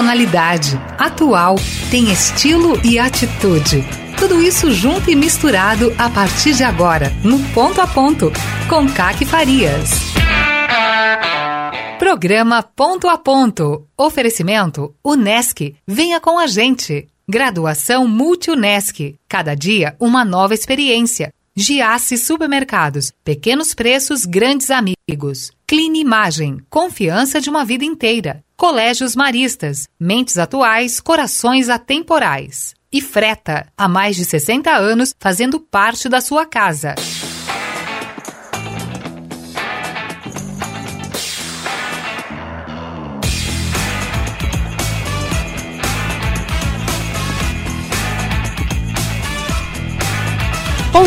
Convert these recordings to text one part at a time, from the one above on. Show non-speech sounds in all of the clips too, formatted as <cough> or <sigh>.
personalidade, atual, tem estilo e atitude. Tudo isso junto e misturado a partir de agora, no Ponto a Ponto, com Caque Farias. Programa Ponto a Ponto. Oferecimento Unesc. Venha com a gente. Graduação Multi-Unesc. Cada dia uma nova experiência. Giasse Supermercados. Pequenos preços, grandes amigos. Clean Imagem. Confiança de uma vida inteira. Colégios Maristas. Mentes atuais, corações atemporais. E Freta. Há mais de 60 anos fazendo parte da sua casa.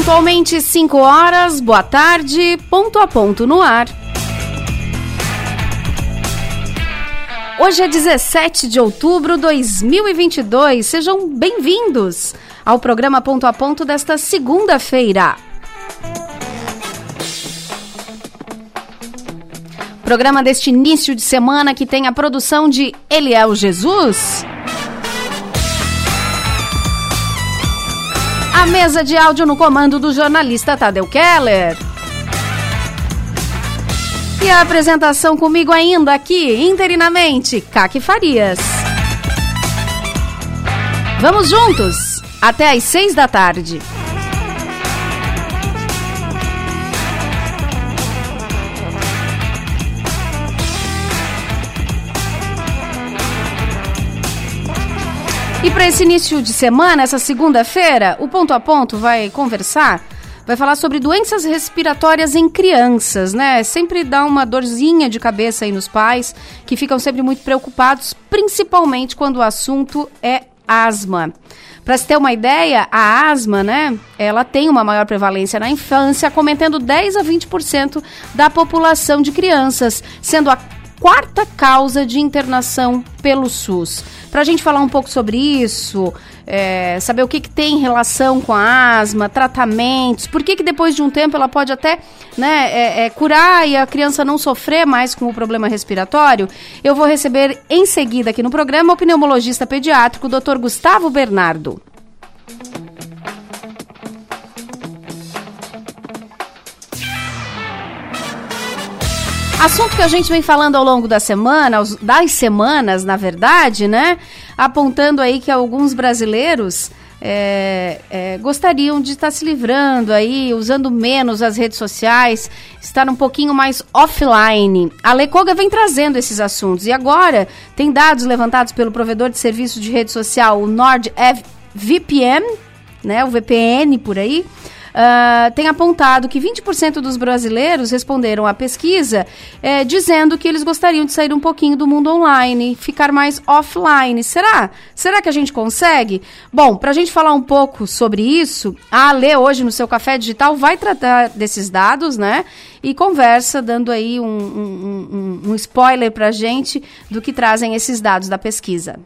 Pontualmente 5 horas, boa tarde, ponto a ponto no ar. Hoje é 17 de outubro de 2022. Sejam bem-vindos ao programa Ponto a Ponto desta segunda-feira. Programa deste início de semana que tem a produção de Eliel Jesus. A mesa de áudio no comando do jornalista Tadeu Keller. E a apresentação comigo ainda aqui, interinamente, Caque Farias. Vamos juntos, até às seis da tarde. E para esse início de semana, essa segunda-feira, o Ponto a Ponto vai conversar, vai falar sobre doenças respiratórias em crianças, né? Sempre dá uma dorzinha de cabeça aí nos pais, que ficam sempre muito preocupados, principalmente quando o assunto é asma. Para se ter uma ideia, a asma, né, ela tem uma maior prevalência na infância, cometendo 10 a 20% da população de crianças, sendo a quarta causa de internação pelo SUS. Para a gente falar um pouco sobre isso, é, saber o que, que tem relação com a asma, tratamentos, por que, que depois de um tempo ela pode até né, é, é, curar e a criança não sofrer mais com o problema respiratório, eu vou receber em seguida aqui no programa o pneumologista pediátrico, Dr. Gustavo Bernardo. Assunto que a gente vem falando ao longo da semana, das semanas, na verdade, né? Apontando aí que alguns brasileiros é, é, gostariam de estar se livrando aí, usando menos as redes sociais, estar um pouquinho mais offline. A Lecoga vem trazendo esses assuntos e agora tem dados levantados pelo provedor de serviço de rede social, o NordVPN, né, o VPN por aí, uh, tem apontado que 20% dos brasileiros responderam à pesquisa eh, dizendo que eles gostariam de sair um pouquinho do mundo online, ficar mais offline. Será? Será que a gente consegue? Bom, para a gente falar um pouco sobre isso, a Ale hoje no seu Café Digital vai tratar desses dados, né? E conversa dando aí um, um, um, um spoiler para a gente do que trazem esses dados da pesquisa.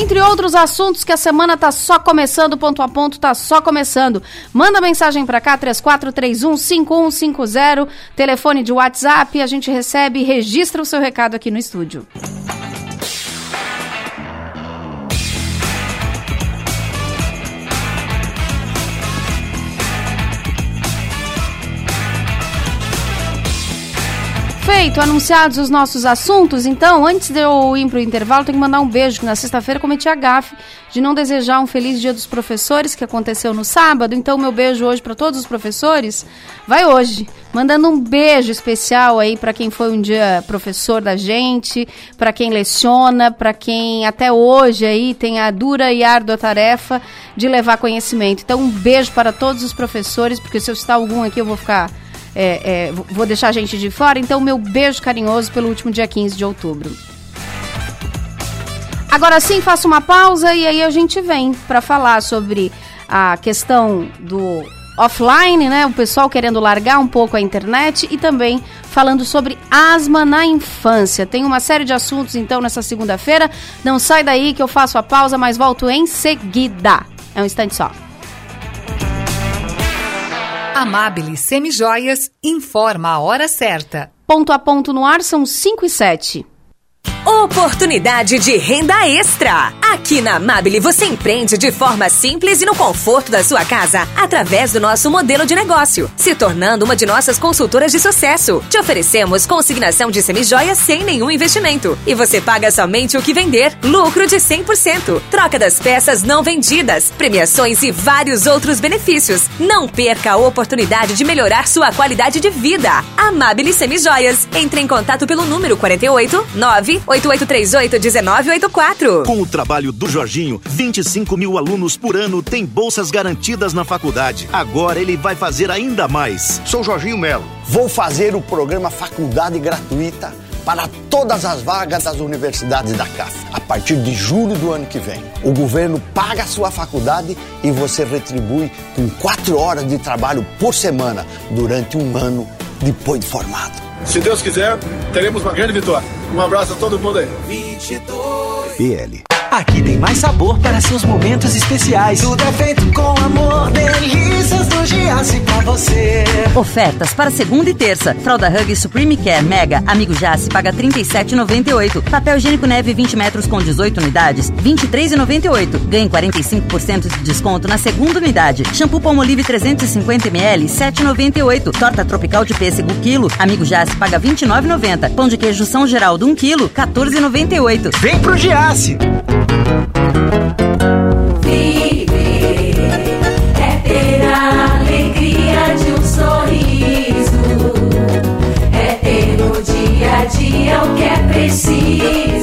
Entre outros assuntos que a semana tá só começando, ponto a ponto tá só começando. Manda mensagem para cá 34315150, telefone de WhatsApp, a gente recebe e registra o seu recado aqui no estúdio. Feito, anunciados os nossos assuntos, então, antes de eu ir para o intervalo, tenho que mandar um beijo, que na sexta-feira cometi a gafe de não desejar um feliz dia dos professores, que aconteceu no sábado. Então, meu beijo hoje para todos os professores vai hoje. Mandando um beijo especial aí para quem foi um dia professor da gente, para quem leciona, para quem até hoje aí tem a dura e árdua tarefa de levar conhecimento. Então, um beijo para todos os professores, porque se eu citar algum aqui eu vou ficar é, é, vou deixar a gente de fora, então meu beijo carinhoso pelo último dia 15 de outubro. Agora sim, faço uma pausa e aí a gente vem para falar sobre a questão do offline, né? O pessoal querendo largar um pouco a internet e também falando sobre asma na infância. Tem uma série de assuntos então nessa segunda-feira. Não sai daí que eu faço a pausa, mas volto em seguida. É um instante só. Amabile Semijoias informa a hora certa. Ponto a ponto no ar são 5 e 7. Oportunidade de renda extra. Aqui na Amabile você empreende de forma simples e no conforto da sua casa, através do nosso modelo de negócio, se tornando uma de nossas consultoras de sucesso. Te oferecemos consignação de semijoias sem nenhum investimento. E você paga somente o que vender. Lucro de 100%. Troca das peças não vendidas, premiações e vários outros benefícios. Não perca a oportunidade de melhorar sua qualidade de vida. Amabile Semijoias. Entre em contato pelo número 48 9 8838-1984. Com o trabalho do Jorginho, 25 mil alunos por ano têm bolsas garantidas na faculdade. Agora ele vai fazer ainda mais. Sou Jorginho Melo. Vou fazer o programa Faculdade Gratuita para todas as vagas das universidades da CAF, a partir de julho do ano que vem. O governo paga a sua faculdade e você retribui com quatro horas de trabalho por semana durante um ano depois de formado. Se Deus quiser, teremos uma grande vitória. Um abraço a todo mundo aí. 22. PL. Aqui tem mais sabor para seus momentos especiais. Tudo é feito com amor, delícias do Giasse pra você. Ofertas para segunda e terça. Fralda Hug Supreme Care Mega, Amigo Jace, paga R$ 37,98. Papel higiênico neve 20 metros com 18 unidades, R$ 23,98. Ganhe 45% de desconto na segunda unidade. Shampoo Palmolive 350ml, R$ 7,98. Torta tropical de pêssego quilo, Amigo Jace, paga R$ 29,90. Pão de queijo São Geraldo 1 quilo, R$ 14,98. Vem pro Giasse! Viver é ter a alegria de um sorriso, é ter no dia a dia o que é preciso,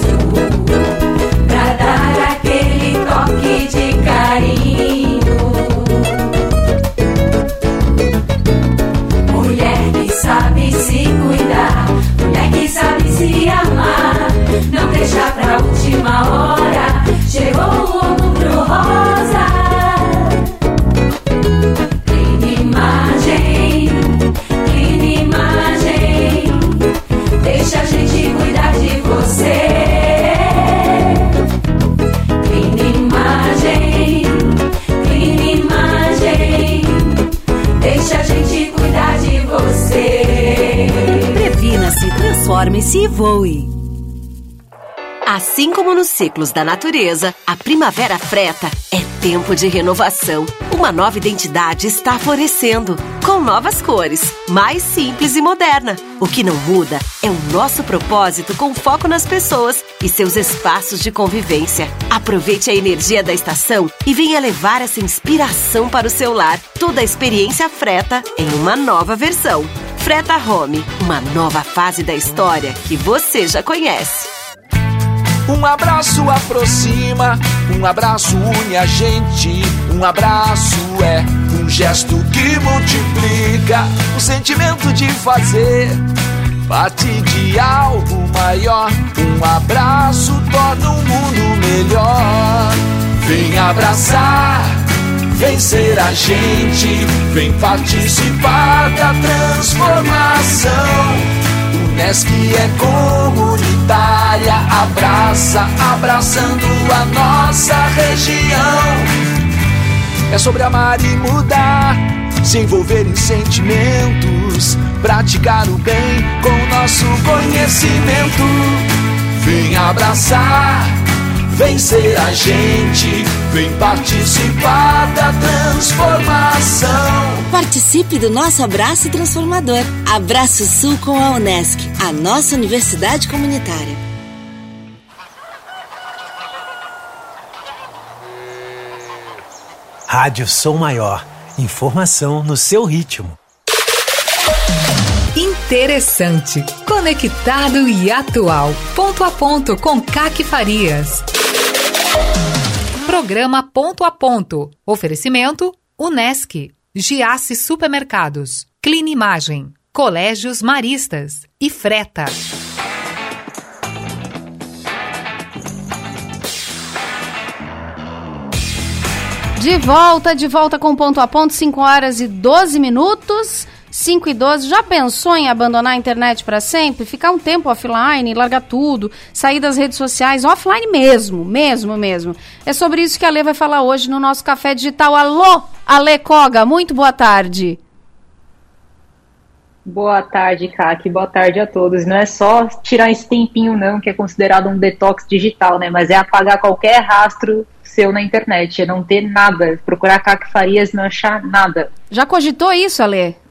voe. Assim como nos ciclos da natureza, a primavera freta é tempo de renovação. Uma nova identidade está florescendo, com novas cores, mais simples e moderna. O que não muda é o nosso propósito com foco nas pessoas e seus espaços de convivência. Aproveite a energia da estação e venha levar essa inspiração para o seu lar. Toda a experiência freta em uma nova versão. Freta Home, uma nova fase da história que você já conhece. Um abraço aproxima, um abraço une a gente. Um abraço é um gesto que multiplica o sentimento de fazer parte de algo maior. Um abraço torna o mundo melhor. Vem abraçar, vem ser a gente, vem participar da transformação. Unesc é comunitária, abraça, abraçando a nossa região. É sobre amar e mudar, se envolver em sentimentos, praticar o bem com nosso conhecimento. Vem abraçar, vem ser a gente, vem participar da transformação. Participe do nosso abraço transformador. Abraço Sul com a Unesc, a nossa universidade comunitária. Rádio Som Maior. Informação no seu ritmo. Interessante, conectado e atual. Ponto a ponto com Caque Farias. Programa Ponto a Ponto. Oferecimento Unesc, Giasse Supermercados, Clean Imagem, Colégios Maristas e Freta. De volta, de volta com ponto a ponto, 5 horas e 12 minutos. 5 e 12. Já pensou em abandonar a internet para sempre? Ficar um tempo offline, largar tudo, sair das redes sociais, offline mesmo, mesmo, mesmo. É sobre isso que a Lê vai falar hoje no nosso Café Digital. Alô, Ale Koga, muito boa tarde. Boa tarde, Kaki. Boa tarde a todos. Não é só tirar esse tempinho, não, que é considerado um detox digital, né? Mas é apagar qualquer rastro seu na internet, é não ter nada. Procurar Kaki Farias e não achar nada. Já cogitou isso, Ale?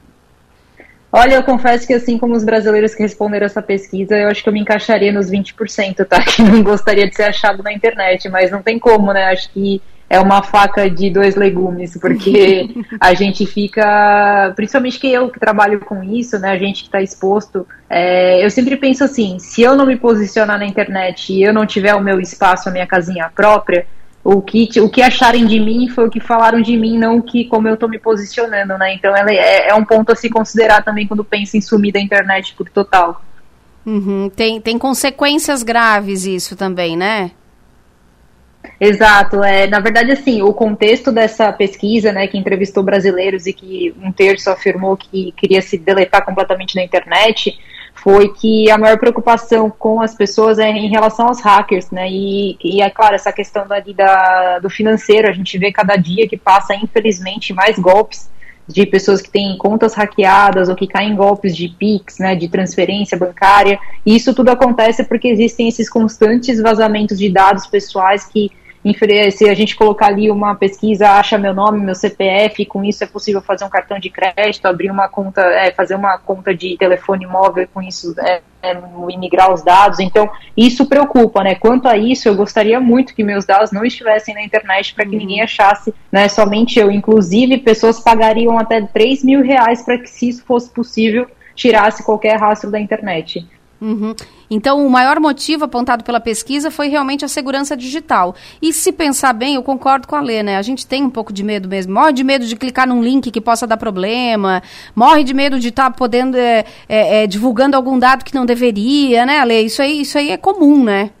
Olha, eu confesso que assim como os brasileiros que responderam essa pesquisa, eu acho que eu me encaixaria nos 20%, tá? <laughs> Que não gostaria de ser achado na internet, mas não tem como, né? Acho que é uma faca de dois legumes, porque <laughs> a gente fica, principalmente que eu que trabalho com isso, né, a gente que está exposto, é, eu sempre penso assim, se eu não me posicionar na internet e eu não tiver o meu espaço, a minha casinha própria, o que, o que acharem de mim foi o que falaram de mim, não o que como eu estou me posicionando, né? Então é, é um ponto a se considerar também quando pensa em sumir da internet por total. Uhum. Tem, tem consequências graves isso também, né? Exato, é, na verdade, assim, o contexto dessa pesquisa, né, que entrevistou brasileiros e que um terço afirmou que queria se deletar completamente na internet, foi que a maior preocupação com as pessoas é em relação aos hackers, né, e, e é claro, essa questão da, da, do financeiro, a gente vê cada dia que passa, infelizmente, mais golpes de pessoas que têm contas hackeadas ou que caem em golpes de PIX, né, de transferência bancária. E isso tudo acontece porque existem esses constantes vazamentos de dados pessoais que se a gente colocar ali uma pesquisa, acha meu nome, meu CPF, com isso é possível fazer um cartão de crédito, abrir uma conta, é, fazer uma conta de telefone móvel, com isso é, é, imigrar os dados. Então, isso preocupa, né? Quanto a isso, eu gostaria muito que meus dados não estivessem na internet para que uhum. ninguém achasse, né? Somente eu. Inclusive, pessoas pagariam até 3 mil reais para que, se isso fosse possível, tirasse qualquer rastro da internet. Uhum. Então, o maior motivo apontado pela pesquisa foi realmente a segurança digital. E se pensar bem, eu concordo com a Lê, né? A gente tem um pouco de medo mesmo. Morre de medo de clicar num link que possa dar problema, morre de medo de estar tá podendo é, é, é, divulgando algum dado que não deveria, né, Lê? Isso aí, isso aí é comum, né?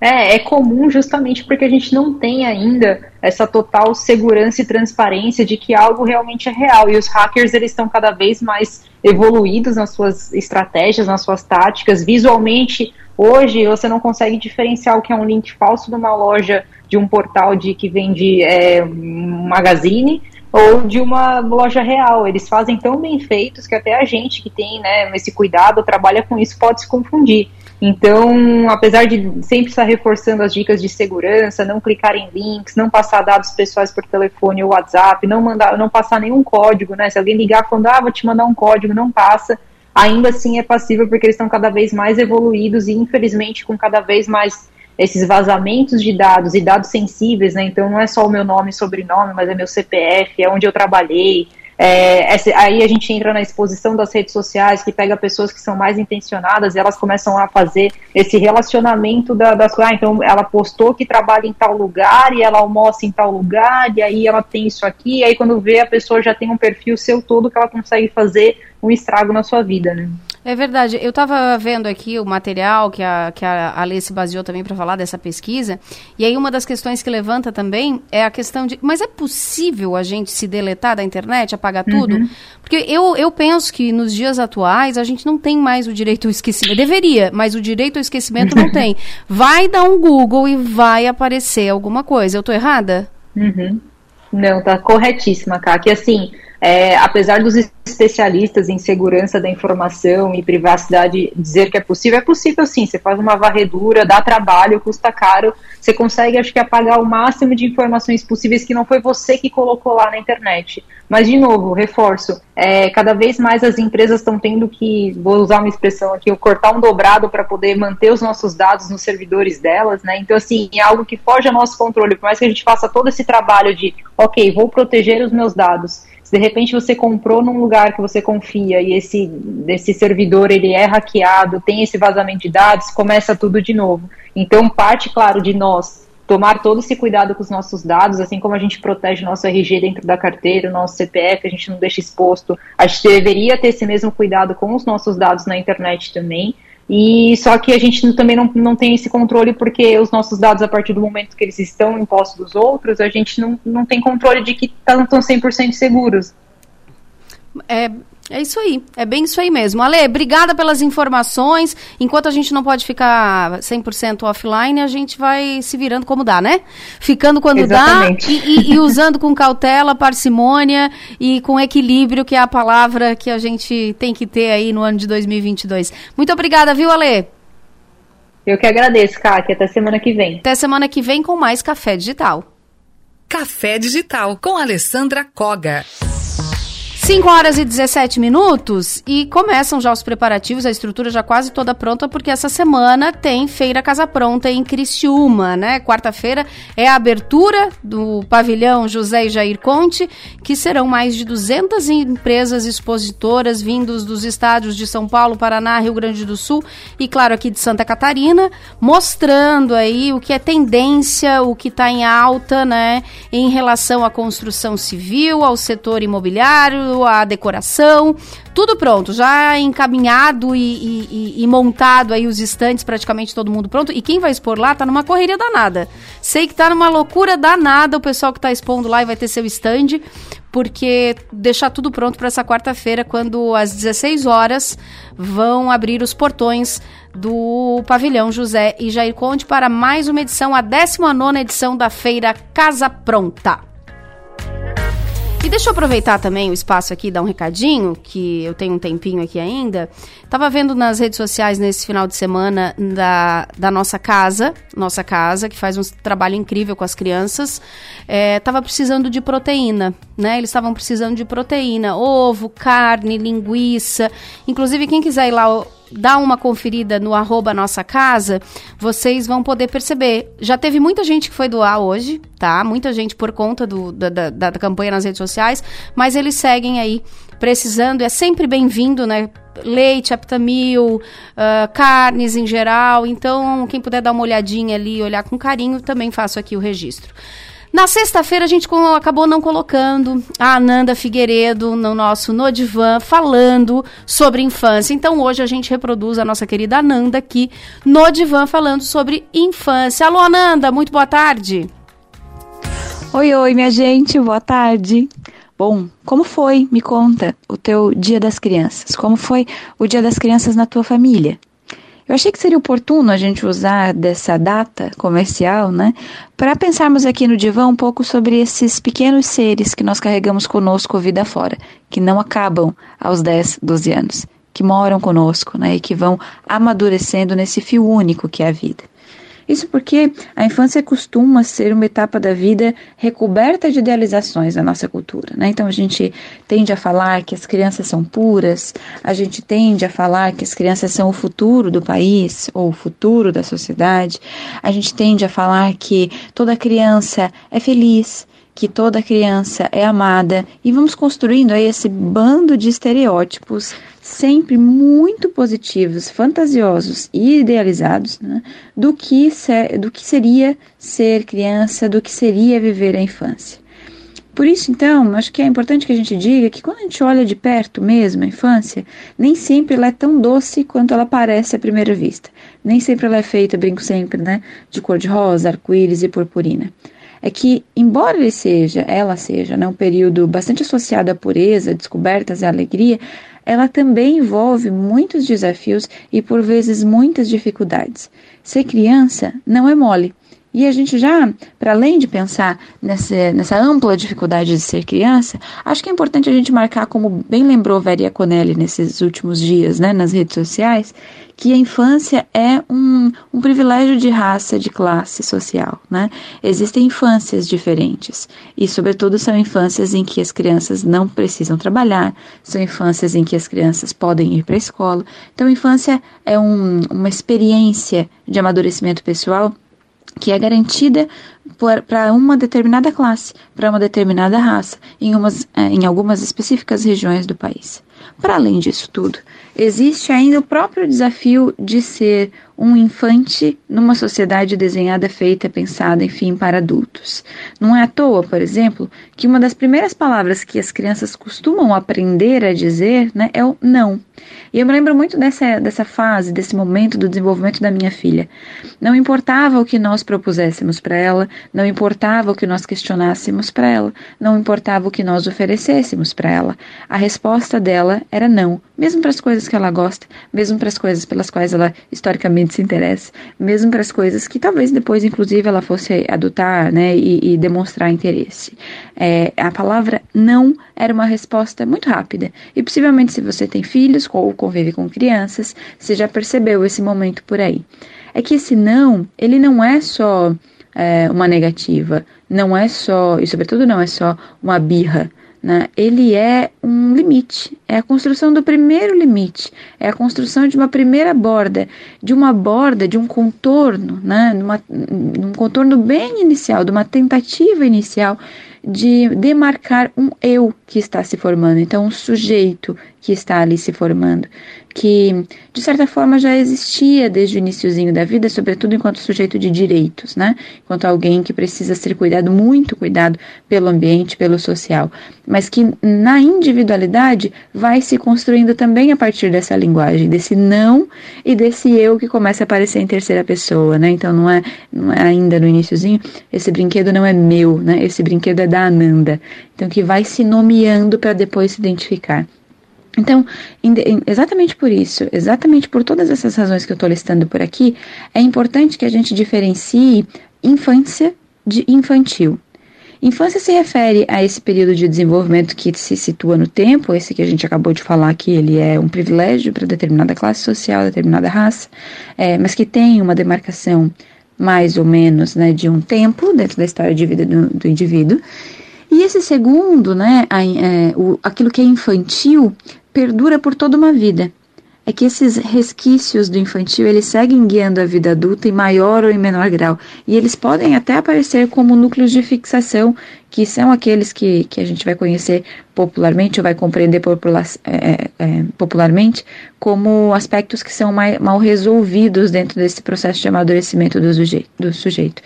É, é comum justamente porque a gente não tem ainda essa total segurança e transparência de que algo realmente é real. E os hackers, eles estão cada vez mais evoluídos nas suas estratégias, nas suas táticas. Visualmente, hoje, você não consegue diferenciar o que é um link falso de uma loja, de um portal de que vende é, um magazine, ou de uma loja real. Eles fazem tão bem feitos que até a gente que tem né, esse cuidado, trabalha com isso, pode se confundir. Então, apesar de sempre estar reforçando as dicas de segurança, não clicar em links, não passar dados pessoais por telefone ou WhatsApp, não mandar, não passar nenhum código, né? Se alguém ligar falando, ah, vou te mandar um código, não passa, ainda assim é passível porque eles estão cada vez mais evoluídos e, infelizmente, com cada vez mais esses vazamentos de dados e dados sensíveis, né? Então não é só o meu nome e sobrenome, mas é meu CPF, é onde eu trabalhei, é, essa, aí a gente entra na exposição das redes sociais, que pega pessoas que são mais intencionadas e elas começam a fazer esse relacionamento da, das. Ah, então ela postou que trabalha em tal lugar e ela almoça em tal lugar, e aí ela tem isso aqui, e aí quando vê a pessoa já tem um perfil seu todo que ela consegue fazer um estrago na sua vida, né? É verdade. Eu estava vendo aqui o material que a, que a Alê se baseou também para falar dessa pesquisa. E aí uma das questões que levanta também é a questão de, mas é possível a gente se deletar da internet, apagar tudo? Uhum. Porque eu, eu penso que nos dias atuais a gente não tem mais o direito ao esquecimento. Deveria, mas o direito ao esquecimento não tem. <laughs> Vai dar um Google e vai aparecer alguma coisa. Eu estou errada? Uhum. Não, tá corretíssima, Cá. Que assim, é, apesar dos especialistas em segurança da informação e privacidade dizer que é possível, é possível sim. Você faz uma varredura, dá trabalho, custa caro, você consegue, acho que, apagar o máximo de informações possíveis que não foi você que colocou lá na internet. Mas, de novo, reforço, é, cada vez mais as empresas estão tendo que, vou usar uma expressão aqui, cortar um dobrado para poder manter os nossos dados nos servidores delas, né? Então, assim, é algo que foge ao nosso controle. Por mais que a gente faça todo esse trabalho de, ok, vou proteger os meus dados, se de repente você comprou num lugar que você confia e esse, esse servidor ele é hackeado, tem esse vazamento de dados, começa tudo de novo. Então, parte, claro, de nós tomar todo esse cuidado com os nossos dados, assim como a gente protege nosso RG dentro da carteira, nosso CPF, a gente não deixa exposto, a gente deveria ter esse mesmo cuidado com os nossos dados na internet também. E só que a gente também não, não tem esse controle porque os nossos dados, a partir do momento que eles estão em posse dos outros, a gente não, não tem controle de que estão 100% seguros. É, É isso aí, é bem isso aí mesmo. Ale, obrigada pelas informações. Enquanto a gente não pode ficar 100% offline, a gente vai se virando como dá, né? Ficando quando Exatamente. dá e, e, e, usando com cautela, parcimônia e com equilíbrio, que é a palavra que a gente tem que ter aí no ano de 2022. Muito obrigada, viu, Ale? Eu que agradeço, Kátia. Até semana que vem. Até semana que vem com mais Café Digital. Café Digital com Alessandra Koga. 5 horas e 17 minutos e começam já os preparativos, a estrutura já quase toda pronta, porque essa semana tem Feira Casa Pronta em Criciúma, né? Quarta-feira é a abertura do pavilhão José e Jair Conte, que serão mais de 200 empresas expositoras vindos dos estados de São Paulo, Paraná, Rio Grande do Sul e, claro, aqui de Santa Catarina, mostrando aí o que é tendência, o que está em alta, né? Em relação à construção civil, ao setor imobiliário, a decoração, tudo pronto, já encaminhado e, e, e, montado aí os estantes, praticamente todo mundo pronto. E quem vai expor lá tá numa correria danada. Sei que tá numa loucura danada o pessoal que tá expondo lá e vai ter seu stand, porque deixar tudo pronto para essa quarta-feira, quando às 16 horas vão abrir os portões do pavilhão José e Jair Conde para mais uma edição, a 19 edição da Feira Casa Pronta. E deixa eu aproveitar também o espaço aqui e dar um recadinho, que eu tenho um tempinho aqui ainda. Tava vendo nas redes sociais nesse final de semana da, da nossa casa, nossa casa, que faz um trabalho incrível com as crianças. É, tava precisando de proteína, né? Eles estavam precisando de proteína, ovo, carne, linguiça. Inclusive, quem quiser ir lá dá uma conferida no arroba nossa casa, vocês vão poder perceber. Já teve muita gente que foi doar hoje, tá? Muita gente por conta do, da, da, da campanha nas redes sociais, mas eles seguem aí precisando, é sempre bem-vindo, né? Leite, aptamil, uh, carnes em geral. Então, quem puder dar uma olhadinha ali, olhar com carinho, também faço aqui o registro. Na sexta-feira a gente acabou não colocando a Ananda Figueiredo no nosso Nodivan falando sobre infância. Então hoje a gente reproduz a nossa querida Ananda aqui no Divan falando sobre infância. Alô Ananda, muito boa tarde. Oi, oi, minha gente, boa tarde. Bom, como foi, me conta, o teu Dia das Crianças? Como foi o Dia das Crianças na tua família? Eu achei que seria oportuno a gente usar dessa data comercial, né, para pensarmos aqui no divã um pouco sobre esses pequenos seres que nós carregamos conosco vida fora, que não acabam aos 10, 12 anos, que moram conosco, né, e que vão amadurecendo nesse fio único que é a vida. Isso porque a infância costuma ser uma etapa da vida recoberta de idealizações na nossa cultura. Né? Então a gente tende a falar que as crianças são puras, a gente tende a falar que as crianças são o futuro do país ou o futuro da sociedade, a gente tende a falar que toda criança é feliz, que toda criança é amada e vamos construindo aí esse bando de estereótipos sempre muito positivos, fantasiosos e idealizados né, do, que ser, do que seria ser criança, do que seria viver a infância. Por isso, então, acho que é importante que a gente diga que quando a gente olha de perto mesmo a infância, nem sempre ela é tão doce quanto ela parece à primeira vista. Nem sempre ela é feita, brinco sempre, né, de cor de rosa, arco-íris e purpurina é que, embora ele seja, ela seja, né, um período bastante associado à pureza, descobertas e alegria, ela também envolve muitos desafios e, por vezes, muitas dificuldades. Ser criança não é mole. E a gente já, para além de pensar nessa, nessa ampla dificuldade de ser criança, acho que é importante a gente marcar, como bem lembrou Varia Conelli nesses últimos dias, né, nas redes sociais, que a infância é um, um privilégio de raça, de classe social. Né? Existem infâncias diferentes e, sobretudo, são infâncias em que as crianças não precisam trabalhar, são infâncias em que as crianças podem ir para a escola. Então, a infância é um, uma experiência de amadurecimento pessoal que é garantida para uma determinada classe, para uma determinada raça, em, umas, eh, em algumas específicas regiões do país. Para além disso tudo, existe ainda o próprio desafio de ser um infante numa sociedade desenhada, feita, pensada, enfim, para adultos. Não é à toa, por exemplo, que uma das primeiras palavras que as crianças costumam aprender a dizer né, é o não. E eu me lembro muito dessa, dessa fase, desse momento do desenvolvimento da minha filha. Não importava o que nós propuséssemos para ela, não importava o que nós questionássemos para ela, não importava o que nós oferecêssemos para ela. A resposta dela era não, mesmo para as coisas que ela gosta, mesmo para as coisas pelas quais ela historicamente se interessa, mesmo para as coisas que talvez depois, inclusive, ela fosse adotar né, e, e demonstrar interesse. É, a palavra não era uma resposta muito rápida. E possivelmente, se você tem filhos ou convive com crianças, você já percebeu esse momento por aí. É que esse não, ele não é só é, uma negativa, não é só, e sobretudo não é só uma birra, né? Ele é um limite, é a construção do primeiro limite, é a construção de uma primeira borda, de uma borda, de um contorno, né? Numa, um contorno bem inicial, de uma tentativa inicial de demarcar um eu que está se formando, então um sujeito que está ali se formando, que de certa forma já existia desde o iníciozinho da vida, sobretudo enquanto sujeito de direitos, né? Enquanto alguém que precisa ser cuidado, muito cuidado pelo ambiente, pelo social, mas que na individualidade vai se construindo também a partir dessa linguagem, desse não e desse eu que começa a aparecer em terceira pessoa, né? Então não é, não é ainda no iníciozinho, esse brinquedo não é meu, né? Esse brinquedo é da Ananda. Então que vai se nomeando para depois se identificar. Então, exatamente por isso, exatamente por todas essas razões que eu estou listando por aqui, é importante que a gente diferencie infância de infantil. Infância se refere a esse período de desenvolvimento que se situa no tempo, esse que a gente acabou de falar que ele é um privilégio para determinada classe social, determinada raça, é, mas que tem uma demarcação mais ou menos né, de um tempo dentro da história de vida do, do indivíduo. E esse segundo, né, é, o, aquilo que é infantil, perdura por toda uma vida. É que esses resquícios do infantil, eles seguem guiando a vida adulta em maior ou em menor grau. E eles podem até aparecer como núcleos de fixação, que são aqueles que, que a gente vai conhecer popularmente, ou vai compreender é, é, é, popularmente, como aspectos que são mais, mal resolvidos dentro desse processo de amadurecimento do sujeito, do sujeito.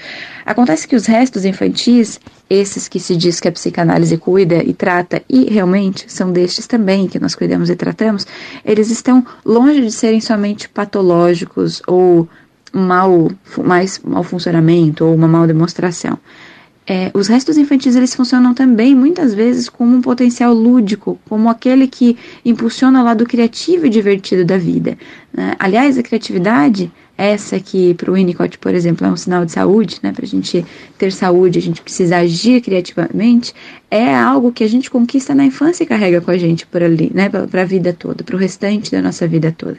Acontece que os restos infantis, esses que se diz que a psicanálise cuida e trata, e realmente são destes também que nós cuidamos e tratamos, eles estão longe de serem somente patológicos ou mal, mais mau funcionamento ou uma mal demonstração. É, os restos infantis eles funcionam também muitas vezes como um potencial lúdico, como aquele que impulsiona o lado criativo e divertido da vida. Né? Aliás, a criatividade, essa que para o Winnicott, por exemplo, é um sinal de saúde, né? para a gente ter saúde, a gente precisa agir criativamente, é algo que a gente conquista na infância e carrega com a gente por ali, né? para a vida toda, para o restante da nossa vida toda.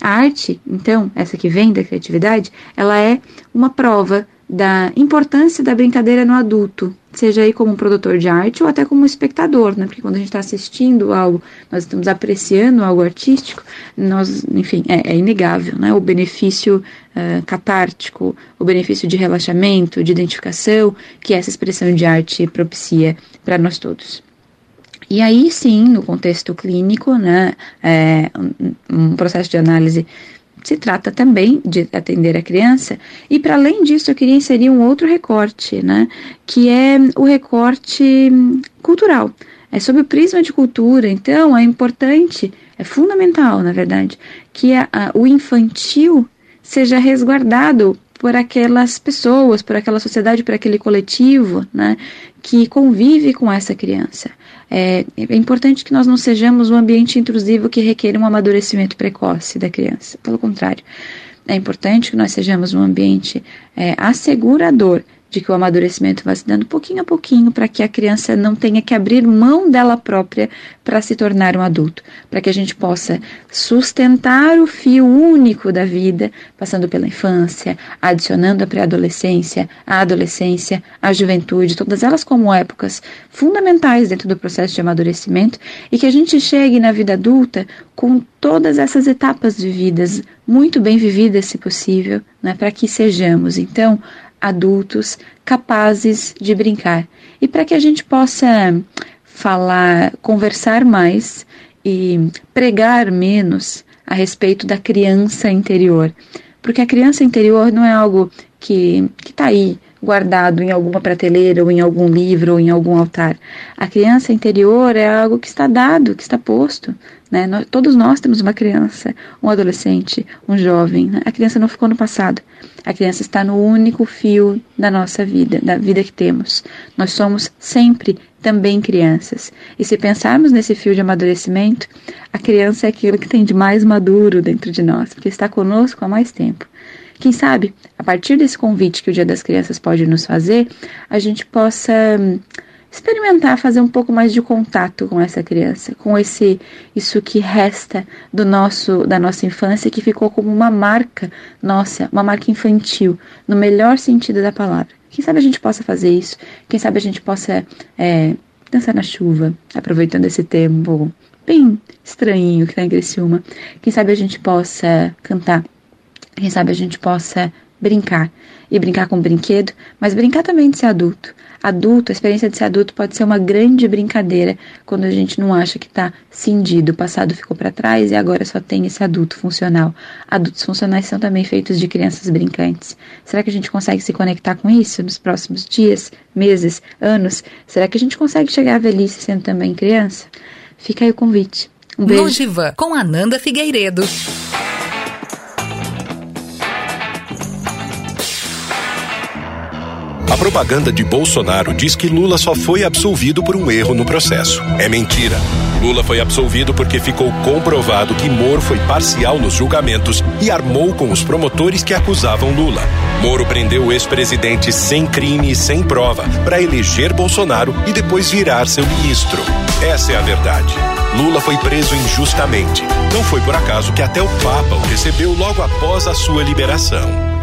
A arte, então, essa que vem da criatividade, ela é uma prova da importância da brincadeira no adulto, seja aí como produtor de arte ou até como espectador, né? Porque quando a gente está assistindo algo, nós estamos apreciando algo artístico, nós, enfim, é, é inegável, né? O benefício uh, catártico, o benefício de relaxamento, de identificação que essa expressão de arte propicia para nós todos. E aí sim, no contexto clínico, né, é, um processo de análise se trata também de atender a criança. E para além disso, eu queria inserir um outro recorte, né, que é o recorte cultural. É sob o prisma de cultura, então é importante, é fundamental, na verdade, que a, a, o infantil seja resguardado por aquelas pessoas, por aquela sociedade, por aquele coletivo, né, que convive com essa criança. É, é, importante que nós não sejamos um ambiente intrusivo que requer um amadurecimento precoce da criança. Pelo contrário, é importante que nós sejamos um ambiente é, assegurador de que o amadurecimento vai se dando pouquinho a pouquinho para que a criança não tenha que abrir mão dela própria para se tornar um adulto, para que a gente possa sustentar o fio único da vida, passando pela infância, adicionando a pré-adolescência, a adolescência, a juventude, todas elas como épocas fundamentais dentro do processo de amadurecimento e que a gente chegue na vida adulta com todas essas etapas vividas, muito bem vividas, se possível, né, para que sejamos, então, adultos capazes de brincar. E para que a gente possa falar, conversar mais e pregar menos a respeito da criança interior. Porque a criança interior não é algo que está aí guardado em alguma prateleira ou em algum livro ou em algum altar. A criança interior é algo que está dado, que está posto. Né? Nós, todos nós temos uma criança, um adolescente, um jovem. Né? A criança não ficou no passado. A criança está no único fio da nossa vida, da vida que temos. Nós somos sempre também crianças. E se pensarmos nesse fio de amadurecimento, a criança é aquilo que tem de mais maduro dentro de nós, porque está conosco há mais tempo. Quem sabe, a partir desse convite que o Dia das Crianças pode nos fazer, a gente possa hum, experimentar fazer um pouco mais de contato com essa criança, com esse isso que resta do nosso da nossa infância que ficou como uma marca nossa, uma marca infantil, no melhor sentido da palavra. Quem sabe a gente possa fazer isso? Quem sabe a gente possa é, dançar na chuva, aproveitando esse tempo bem estranho que está em Criciúma. Quem sabe a gente possa cantar quem sabe a gente possa brincar. E brincar com brinquedo, mas brincar também de ser adulto. Adulto, a experiência de ser adulto pode ser uma grande brincadeira quando a gente não acha que está cindido, o passado ficou para trás e agora só tem esse adulto funcional. Adultos funcionais são também feitos de crianças brincantes. Será que a gente consegue se conectar com isso nos próximos dias, meses, anos? Será que a gente consegue chegar à velhice sendo também criança? Fica aí o convite. Um beijo. No Divã, com Ananda Figueiredo. Propaganda de Bolsonaro diz que Lula só foi absolvido por um erro no processo. É mentira. Lula foi absolvido porque ficou comprovado que Moro foi parcial nos julgamentos e armou com os promotores que acusavam Lula. Moro prendeu o ex-presidente sem crime e sem prova para eleger Bolsonaro e depois virar seu ministro. Essa é a verdade. Lula foi preso injustamente. Não foi por acaso que até o Papa o recebeu logo após a sua liberação.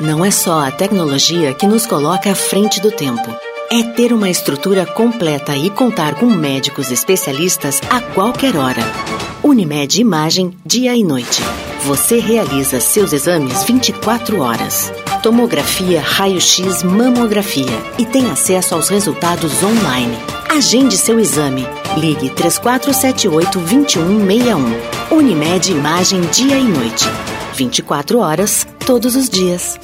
Não é só a tecnologia que nos coloca à frente do tempo. É ter uma estrutura completa e contar com médicos especialistas a qualquer hora. Unimed Imagem, dia e noite. Você realiza seus exames 24 horas. Tomografia, raio-x, mamografia e tem acesso aos resultados online. Agende seu exame. Ligue 3478 2161. Unimed Imagem, dia e noite. 24 horas, todos os dias.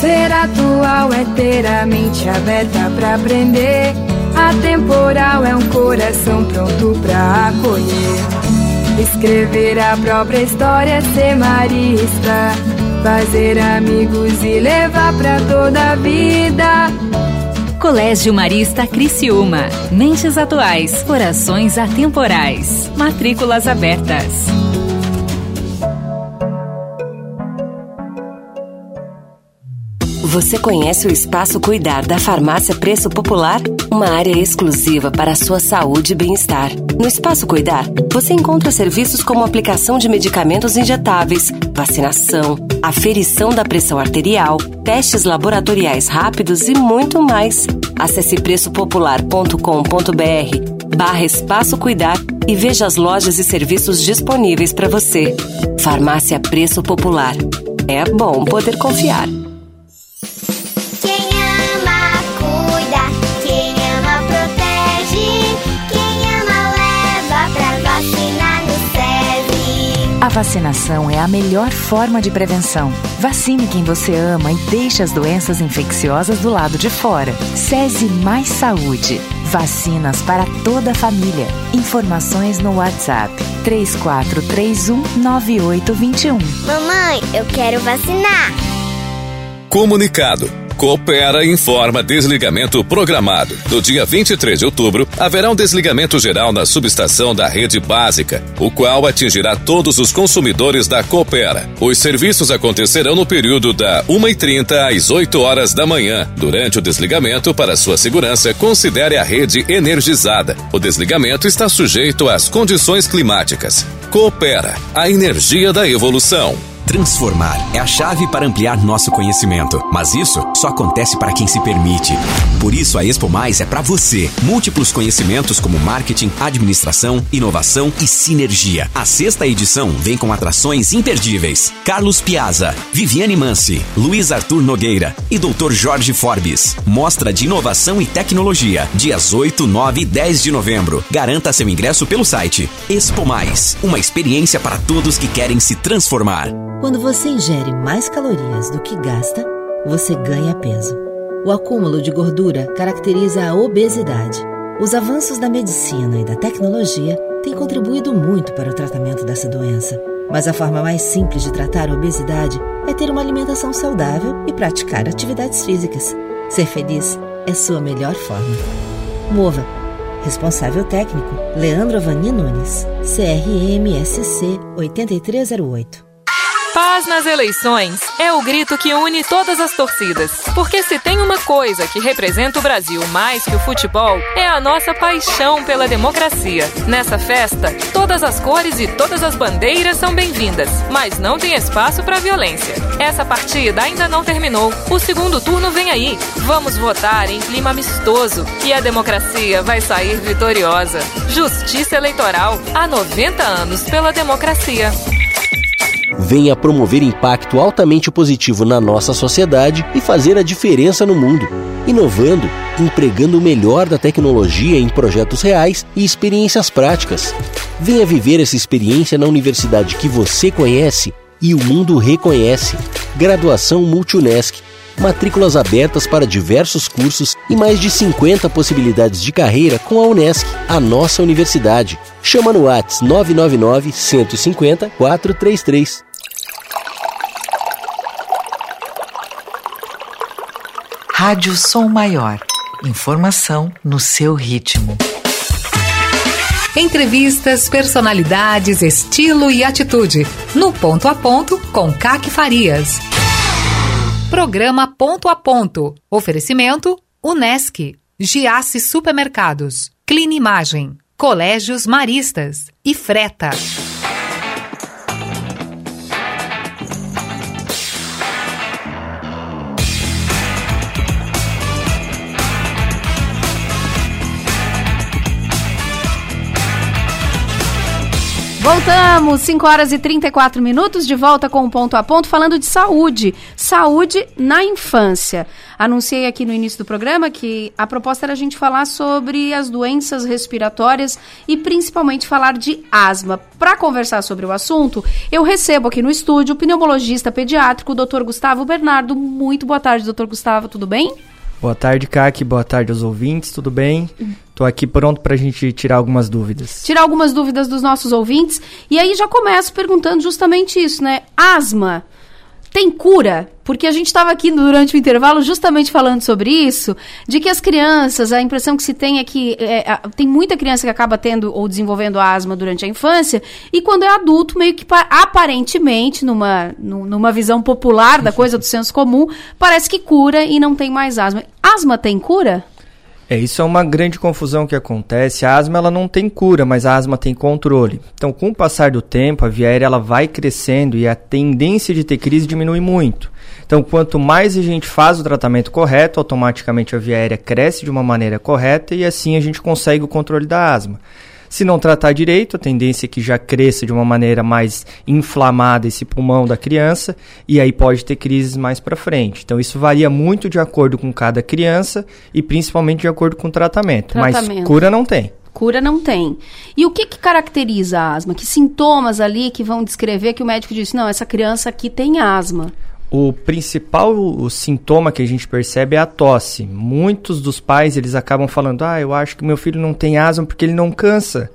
Ser atual é ter a mente aberta para aprender. Atemporal é um coração pronto para acolher. Escrever a própria história, ser marista. Fazer amigos e levar para toda a vida. Colégio Marista Criciúma. Mentes atuais, corações atemporais. Matrículas abertas. Você conhece o Espaço Cuidar da Farmácia Preço Popular? Uma área exclusiva para a sua saúde e bem-estar. No Espaço Cuidar, você encontra serviços como aplicação de medicamentos injetáveis, vacinação, aferição da pressão arterial, testes laboratoriais rápidos e muito mais. Acesse preçopopular.com.br barra Espaço Cuidar e veja as lojas e serviços disponíveis para você. Farmácia Preço Popular. É bom poder confiar. Vacinação é a melhor forma de prevenção. Vacine quem você ama e deixe as doenças infecciosas do lado de fora. SESI Mais Saúde. Vacinas para toda a família. Informações no WhatsApp 34319821. Mamãe, eu quero vacinar. Comunicado. Coopera informa desligamento programado. No dia 23 de outubro, haverá um desligamento geral na subestação da rede básica, o qual atingirá todos os consumidores da Coopera. Os serviços acontecerão no período da 1h30 às 8 horas da manhã. Durante o desligamento, para sua segurança, considere a rede energizada. O desligamento está sujeito às condições climáticas. Coopera, a energia da evolução. Transformar é a chave para ampliar nosso conhecimento. Mas isso só acontece para quem se permite. Por isso, a Expo Mais é para você. Múltiplos conhecimentos como marketing, administração, inovação e sinergia. A sexta edição vem com atrações imperdíveis. Carlos Piazza, Viviane Mansi, Luiz Arthur Nogueira e Dr. Jorge Forbes. Mostra de inovação e tecnologia. Dias 8, 9 e 10 de novembro. Garanta seu ingresso pelo site Expo Mais. Uma experiência para todos que querem se transformar. Quando você ingere mais calorias do que gasta, você ganha peso. O acúmulo de gordura caracteriza a obesidade. Os avanços da medicina e da tecnologia têm contribuído muito para o tratamento dessa doença. Mas a forma mais simples de tratar a obesidade é ter uma alimentação saudável e praticar atividades físicas. Ser feliz é sua melhor forma. Mova. Responsável técnico: Leandro Avani Nunes. CRMSC 8308. Paz nas eleições é o grito que une todas as torcidas. Porque se tem uma coisa que representa o Brasil mais que o futebol, é a nossa paixão pela democracia. Nessa festa, todas as cores e todas as bandeiras são bem-vindas, mas não tem espaço para violência. Essa partida ainda não terminou. O segundo turno vem aí. Vamos votar em clima amistoso e a democracia vai sair vitoriosa. Justiça Eleitoral há 90 anos pela democracia venha promover impacto altamente positivo na nossa sociedade e fazer a diferença no mundo, inovando, empregando o melhor da tecnologia em projetos reais e experiências práticas. Venha viver essa experiência na universidade que você conhece e o mundo reconhece. Graduação Multunesc. Matrículas abertas para diversos cursos e mais de 50 possibilidades de carreira com a Unesc, a nossa universidade. Chama no Whats 999 150 433. Rádio Som Maior. Informação no seu ritmo. Entrevistas, personalidades, estilo e atitude. No Ponto a Ponto, com Caque Farias. Programa Ponto a Ponto. Oferecimento: Unesc, Giasse Supermercados, Clinimagem, Colégios Maristas e Freta. Voltamos, 5 horas e 34 minutos, de volta com o ponto a ponto, falando de saúde. Saúde na infância. Anunciei aqui no início do programa que a proposta era a gente falar sobre as doenças respiratórias e principalmente falar de asma. Para conversar sobre o assunto, eu recebo aqui no estúdio o pneumologista pediátrico, o Dr. Gustavo Bernardo. Muito boa tarde, doutor Gustavo, tudo bem? Boa tarde, Kaki. Boa tarde aos ouvintes. Tudo bem? Estou aqui pronto para a gente tirar algumas dúvidas. Tirar algumas dúvidas dos nossos ouvintes. E aí já começo perguntando justamente isso, né? Asma tem cura? Porque a gente estava aqui durante o intervalo justamente falando sobre isso, de que as crianças, a impressão que se tem é que é, tem muita criança que acaba tendo ou desenvolvendo asma durante a infância, e quando é adulto, meio que aparentemente, numa, numa visão popular da coisa do senso comum, <laughs> parece que cura e não tem mais asma. Asma tem cura? É, isso é uma grande confusão que acontece. A asma ela não tem cura, mas a asma tem controle. Então, com o passar do tempo, a via aérea ela vai crescendo e a tendência de ter crise diminui muito. Então, quanto mais a gente faz o tratamento correto, automaticamente a via aérea cresce de uma maneira correta e assim a gente consegue o controle da asma. Se não tratar direito, a tendência é que já cresça de uma maneira mais inflamada esse pulmão da criança e aí pode ter crises mais para frente. Então isso varia muito de acordo com cada criança e principalmente de acordo com o tratamento. tratamento. Mas cura não tem. Cura não tem. E o que, que caracteriza a asma? Que sintomas ali que vão descrever que o médico disse, não, essa criança aqui tem asma? O principal sintoma que a gente percebe é a tosse. Muitos dos pais eles acabam falando: "Ah, eu acho que meu filho não tem asma porque ele não cansa".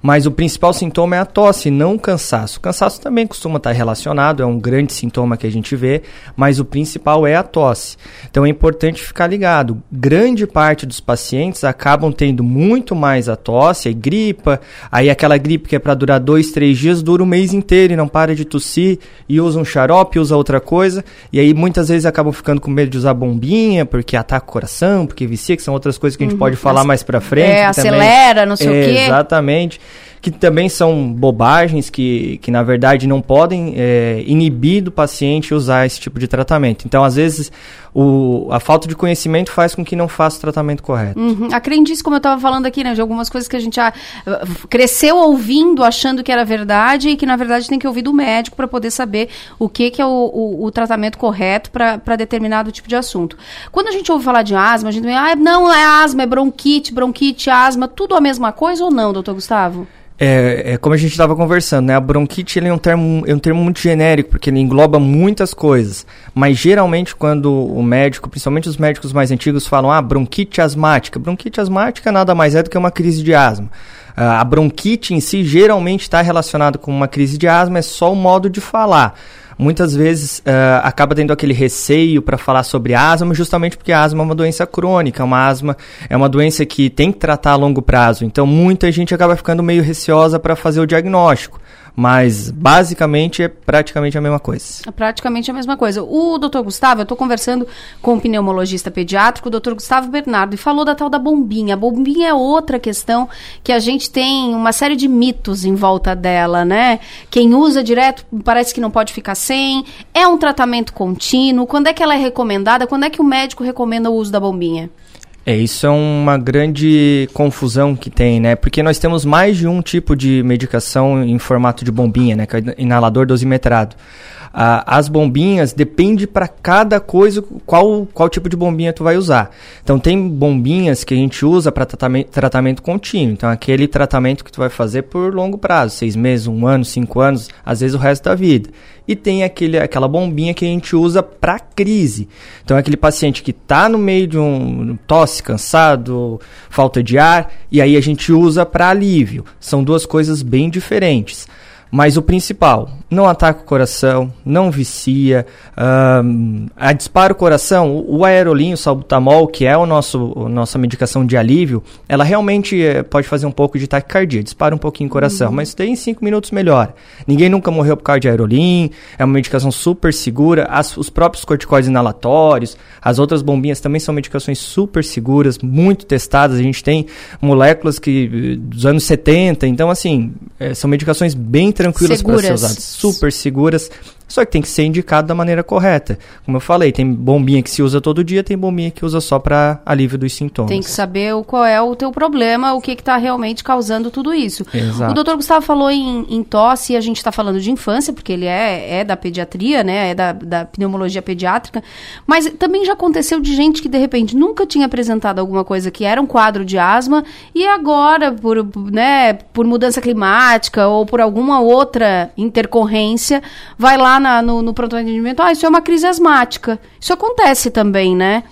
Mas o principal sintoma é a tosse, não o cansaço. O cansaço também costuma estar relacionado, é um grande sintoma que a gente vê, mas o principal é a tosse. Então é importante ficar ligado. Grande parte dos pacientes acabam tendo muito mais a tosse, aí gripa, aí aquela gripe que é para durar dois, três dias, dura o mês inteiro e não para de tossir, e usa um xarope, usa outra coisa, e aí muitas vezes acabam ficando com medo de usar bombinha, porque ataca o coração, porque vicia, que são outras coisas que a gente uhum. pode falar mais para frente. É, acelera, não sei é, o quê. Exatamente. Que também são bobagens que, que na verdade não podem é, inibir do paciente usar esse tipo de tratamento. Então, às vezes, o, a falta de conhecimento faz com que não faça o tratamento correto. Uhum. A crendice, como eu estava falando aqui, né, de algumas coisas que a gente já uh, cresceu ouvindo, achando que era verdade e que na verdade tem que ouvir do médico para poder saber o que, que é o, o, o tratamento correto para determinado tipo de assunto. Quando a gente ouve falar de asma, a gente vê, ah, não é asma, é bronquite, bronquite, asma, tudo a mesma coisa ou não, doutor Gustavo? É, é, como a gente estava conversando, né? A bronquite ele é, um termo, é um termo muito genérico, porque ele engloba muitas coisas. Mas geralmente quando o médico, principalmente os médicos mais antigos, falam, ah, bronquite asmática. Bronquite asmática nada mais é do que uma crise de asma. Ah, a bronquite em si geralmente está relacionada com uma crise de asma, é só o modo de falar muitas vezes uh, acaba tendo aquele receio para falar sobre asma, justamente porque a asma é uma doença crônica, uma asma é uma doença que tem que tratar a longo prazo. Então muita gente acaba ficando meio receosa para fazer o diagnóstico. Mas basicamente é praticamente a mesma coisa. É praticamente a mesma coisa. O doutor Gustavo, eu estou conversando com um pneumologista pediátrico, o doutor Gustavo Bernardo, e falou da tal da bombinha. A bombinha é outra questão que a gente tem uma série de mitos em volta dela, né? Quem usa direto parece que não pode ficar sem. É um tratamento contínuo. Quando é que ela é recomendada? Quando é que o médico recomenda o uso da bombinha? É, isso é uma grande confusão que tem, né? Porque nós temos mais de um tipo de medicação em formato de bombinha, né? Que é inalador dosimetrado. As bombinhas depende para cada coisa qual, qual tipo de bombinha tu vai usar. Então tem bombinhas que a gente usa para tratamento, tratamento contínuo. Então aquele tratamento que tu vai fazer por longo prazo, seis meses, um ano, cinco anos, às vezes o resto da vida. E tem aquele, aquela bombinha que a gente usa para crise. Então é aquele paciente que está no meio de um tosse, cansado, falta de ar, e aí a gente usa para alívio. São duas coisas bem diferentes. Mas o principal, não ataca o coração, não vicia, um, a dispara o coração, o, o aerolinho, o salbutamol, que é o nosso a nossa medicação de alívio, ela realmente é, pode fazer um pouco de taquicardia, dispara um pouquinho o coração, uhum. mas daí em 5 minutos melhora. Ninguém nunca morreu por causa de aerolim, é uma medicação super segura, as, os próprios corticoides inalatórios, as outras bombinhas também são medicações super seguras, muito testadas, a gente tem moléculas que dos anos 70, então assim, é, são medicações bem tranquilas para ser usadas, super seguras. Só que tem que ser indicado da maneira correta. Como eu falei, tem bombinha que se usa todo dia, tem bombinha que usa só para alívio dos sintomas. Tem que saber qual é o teu problema, o que está realmente causando tudo isso. Exato. O doutor Gustavo falou em, em tosse, e a gente está falando de infância, porque ele é, é da pediatria, né? É da, da pneumologia pediátrica. Mas também já aconteceu de gente que, de repente, nunca tinha apresentado alguma coisa que era um quadro de asma, e agora, por, né, por mudança climática ou por alguma outra intercorrência, vai lá na, no, no pronto-atendimento, ah, isso é uma crise asmática. Isso acontece também, né?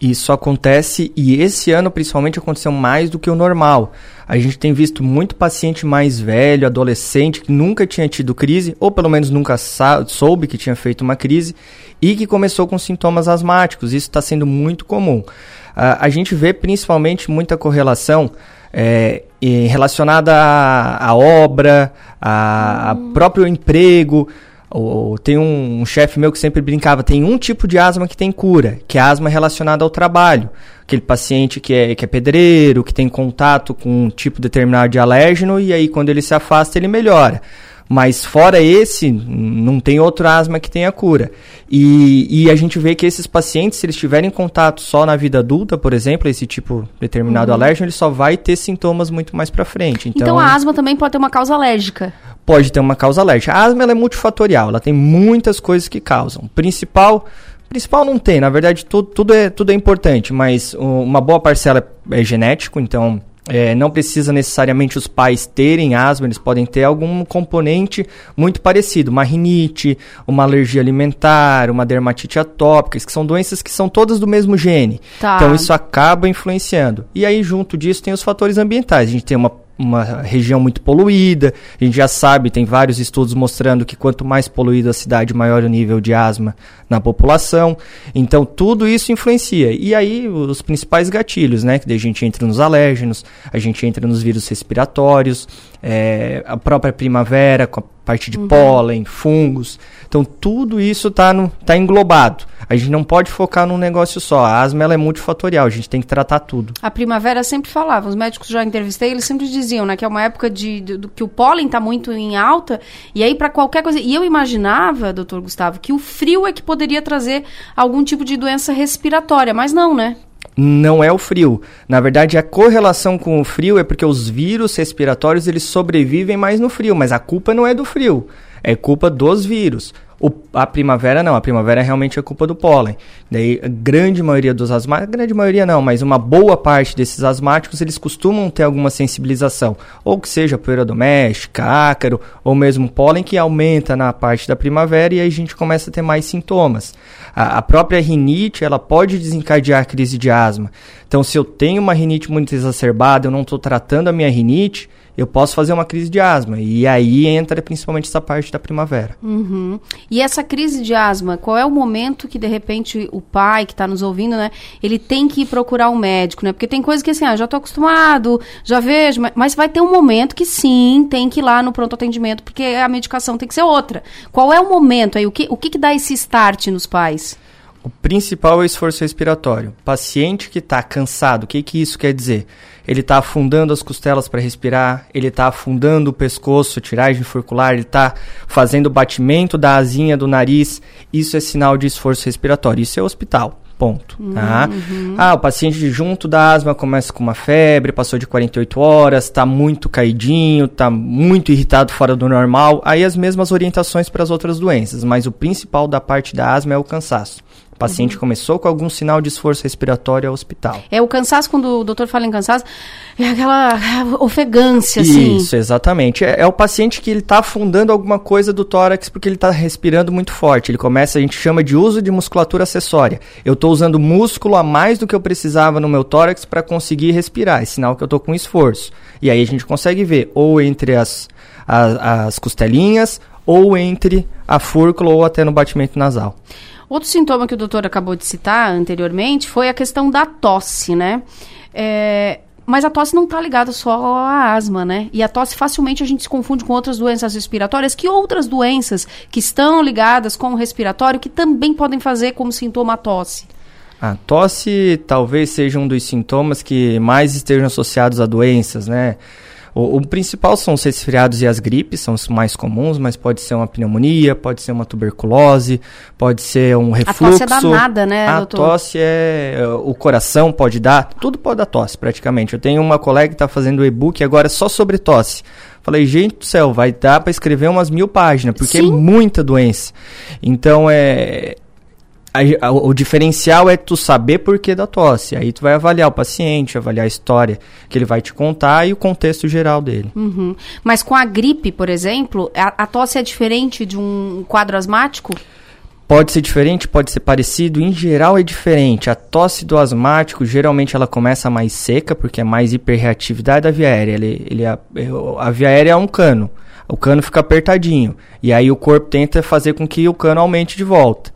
Isso acontece e esse ano principalmente aconteceu mais do que o normal. A gente tem visto muito paciente mais velho, adolescente, que nunca tinha tido crise, ou pelo menos nunca soube que tinha feito uma crise, e que começou com sintomas asmáticos. Isso está sendo muito comum. Uh, a gente vê principalmente muita correlação é, relacionada à, obra, a, a próprio emprego. O, tem um, um chefe meu que sempre brincava, tem um tipo de asma que tem cura, que é asma relacionada ao trabalho. Aquele paciente que é, que é pedreiro, que tem contato com um tipo determinado de alérgeno, e aí quando ele se afasta, ele melhora. Mas fora esse, não tem outro asma que tenha cura. E, e a gente vê que esses pacientes, se eles tiverem contato só na vida adulta, por exemplo, esse tipo determinado uhum. alérgeno, ele só vai ter sintomas muito mais para frente. Então, então a asma também pode ter uma causa alérgica pode ter uma causa alérgica. A asma é multifatorial, ela tem muitas coisas que causam. Principal, principal não tem, na verdade tudo, tudo, é, tudo é importante, mas uma boa parcela é genético, então é, não precisa necessariamente os pais terem asma, eles podem ter algum componente muito parecido, uma rinite, uma alergia alimentar, uma dermatite atópica, que são doenças que são todas do mesmo gene. Tá. Então isso acaba influenciando. E aí junto disso tem os fatores ambientais. A gente tem uma uma região muito poluída. A gente já sabe, tem vários estudos mostrando que quanto mais poluída a cidade, maior o nível de asma na população. Então, tudo isso influencia. E aí, os principais gatilhos, né? Que a gente entra nos alérgenos, a gente entra nos vírus respiratórios, é, a própria primavera, com a parte de uhum. pólen, fungos. Então, tudo isso está tá englobado. A gente não pode focar num negócio só. A asma ela é multifatorial, a gente tem que tratar tudo. A primavera sempre falava, os médicos já entrevistei, eles sempre diziam, né, que é uma época de, de, de que o pólen está muito em alta, e aí para qualquer coisa. E eu imaginava, doutor Gustavo, que o frio é que poderia trazer algum tipo de doença respiratória, mas não, né? Não é o frio. Na verdade, a correlação com o frio é porque os vírus respiratórios eles sobrevivem mais no frio, mas a culpa não é do frio, é culpa dos vírus. O, a primavera não, a primavera realmente é culpa do pólen. Daí a grande maioria dos asmáticos, grande maioria não, mas uma boa parte desses asmáticos, eles costumam ter alguma sensibilização, ou que seja poeira doméstica, ácaro, ou mesmo pólen que aumenta na parte da primavera e aí a gente começa a ter mais sintomas. A, a própria rinite, ela pode desencadear a crise de asma. Então se eu tenho uma rinite muito exacerbada, eu não estou tratando a minha rinite, eu posso fazer uma crise de asma. E aí entra principalmente essa parte da primavera. Uhum. E essa crise de asma, qual é o momento que de repente o pai que está nos ouvindo, né, ele tem que ir procurar um médico, né? Porque tem coisa que assim, ah, já estou acostumado, já vejo, mas, vai ter um momento que sim, tem que ir lá no pronto atendimento, porque a medicação tem que ser outra. Qual é o momento aí? O que, o que, que dá esse start nos pais? O principal é o esforço respiratório. Paciente que está cansado, o que, que isso quer dizer? Ele está afundando as costelas para respirar, ele está afundando o pescoço, tiragem furcular, ele está fazendo batimento da asinha do nariz. Isso é sinal de esforço respiratório. Isso é hospital. Ponto. Tá? Uhum. Ah, o paciente junto da asma começa com uma febre, passou de 48 horas, está muito caidinho, está muito irritado fora do normal. Aí as mesmas orientações para as outras doenças, mas o principal da parte da asma é o cansaço. O paciente uhum. começou com algum sinal de esforço respiratório ao hospital. É o cansaço, quando o doutor fala em cansaço, é aquela ofegância, assim. Isso, exatamente. É, é o paciente que ele está afundando alguma coisa do tórax porque ele está respirando muito forte. Ele começa, a gente chama de uso de musculatura acessória. Eu estou usando músculo a mais do que eu precisava no meu tórax para conseguir respirar. É sinal que eu estou com esforço. E aí a gente consegue ver ou entre as, as, as costelinhas ou entre a fúrcula ou até no batimento nasal. Outro sintoma que o doutor acabou de citar anteriormente foi a questão da tosse, né? É, mas a tosse não está ligada só à asma, né? E a tosse facilmente a gente se confunde com outras doenças respiratórias. Que outras doenças que estão ligadas com o respiratório que também podem fazer como sintoma a tosse? A tosse talvez seja um dos sintomas que mais estejam associados a doenças, né? O, o, principal são os resfriados e as gripes, são os mais comuns, mas pode ser uma pneumonia, pode ser uma tuberculose, pode ser um refluxo. A tosse é danada, né, A doutor? tosse é... O coração pode dar, tudo pode dar tosse, praticamente. Eu tenho uma colega que está fazendo e-book agora só sobre tosse. Falei, gente do céu, vai dar para escrever umas mil páginas, porque é Sim. é muita doença. Então, é, a, a, o diferencial é tu saber por que da tosse. Aí tu vai avaliar o paciente, avaliar a história que ele vai te contar e o contexto geral dele. Uhum. Mas com a gripe, por exemplo, a, a tosse é diferente de um quadro asmático? Pode ser diferente, pode ser parecido, em geral é diferente. A tosse do asmático, geralmente ela começa mais seca, porque é mais hiperreatividade da via aérea. Ele, ele, a, a via aérea é um cano, o cano fica apertadinho, e aí o corpo tenta fazer com que o cano aumente de volta.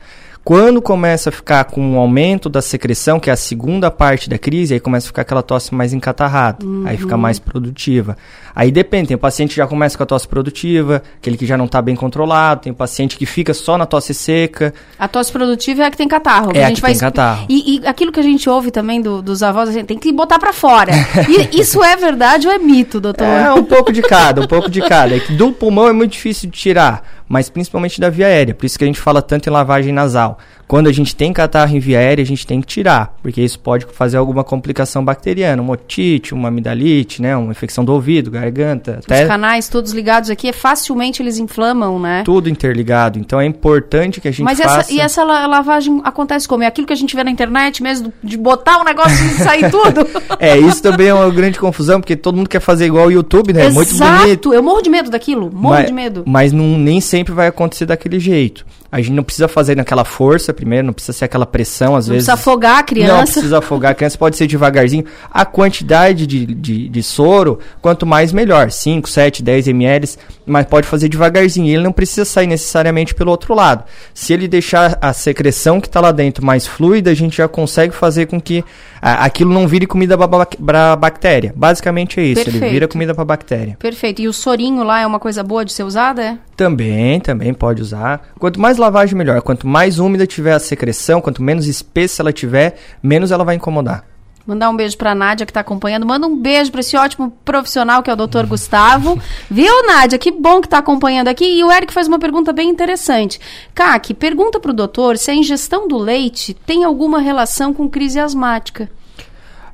Quando começa a ficar com um aumento da secreção, que é a segunda parte da crise, aí começa a ficar aquela tosse mais encatarrada, uhum. aí fica mais produtiva. Aí depende, tem o paciente que já começa com a tosse produtiva, aquele que já não está bem controlado, tem o paciente que fica só na tosse seca. A tosse produtiva é a que tem catarro. É a, a que vai tem catarro. E, e, aquilo que a gente ouve também do, dos avós, a gente tem que botar para fora. e <laughs> isso é verdade ou é mito, doutor? É um pouco de cada, um pouco de cada. <laughs> É do pulmão é muito difícil de tirar mas principalmente da via aérea. Por isso que a gente fala tanto em lavagem nasal. Quando a gente tem catarro em via aérea, a gente tem que tirar, porque isso pode fazer alguma complicação bacteriana, uma otite, uma amidalite, né, uma infecção do ouvido, garganta. Os canais todos ligados aqui, é facilmente eles inflamam, né? Tudo interligado. Então é importante que a gente Mas faça... Essa, e essa lavagem acontece como? É aquilo que a gente vê na internet mesmo, de botar um negócio e sair <laughs> tudo? é, isso também é uma grande confusão, porque todo mundo quer fazer igual o YouTube, né? Exato. Muito bonito. Eu morro de medo daquilo, morro mas, de medo. Mas não, nem sempre vai acontecer daquele jeito. A gente não precisa fazer naquela força primeiro, não precisa ser aquela pressão, às não vezes. Não precisa afogar a criança. Não precisa afogar a criança, pode ser devagarzinho. A quantidade de, de, de soro, quanto mais melhor. 5, 7, 10 ml, mas pode fazer devagarzinho. Ele não precisa sair necessariamente pelo outro lado. Se ele deixar a secreção que está lá dentro mais fluida, a gente já consegue fazer com que aquilo não vire comida para bactéria. Basicamente é isso, Perfeito. ele vira comida para bactéria. Perfeito. E o sorinho lá é uma coisa boa de ser usada, é? Também, também pode usar. Quanto mais lavagem, melhor. Quanto mais úmida tiver a secreção, quanto menos espessa ela tiver, menos ela vai incomodar. Mandar um beijo pra Nádia que tá acompanhando. Manda um beijo pra esse ótimo profissional que é o Dr. Gustavo. Viu, Nádia? Que bom que tá acompanhando aqui. E o Eric faz uma pergunta bem interessante. Cac, pergunta pro doutor se a ingestão do leite tem alguma relação com crise asmática.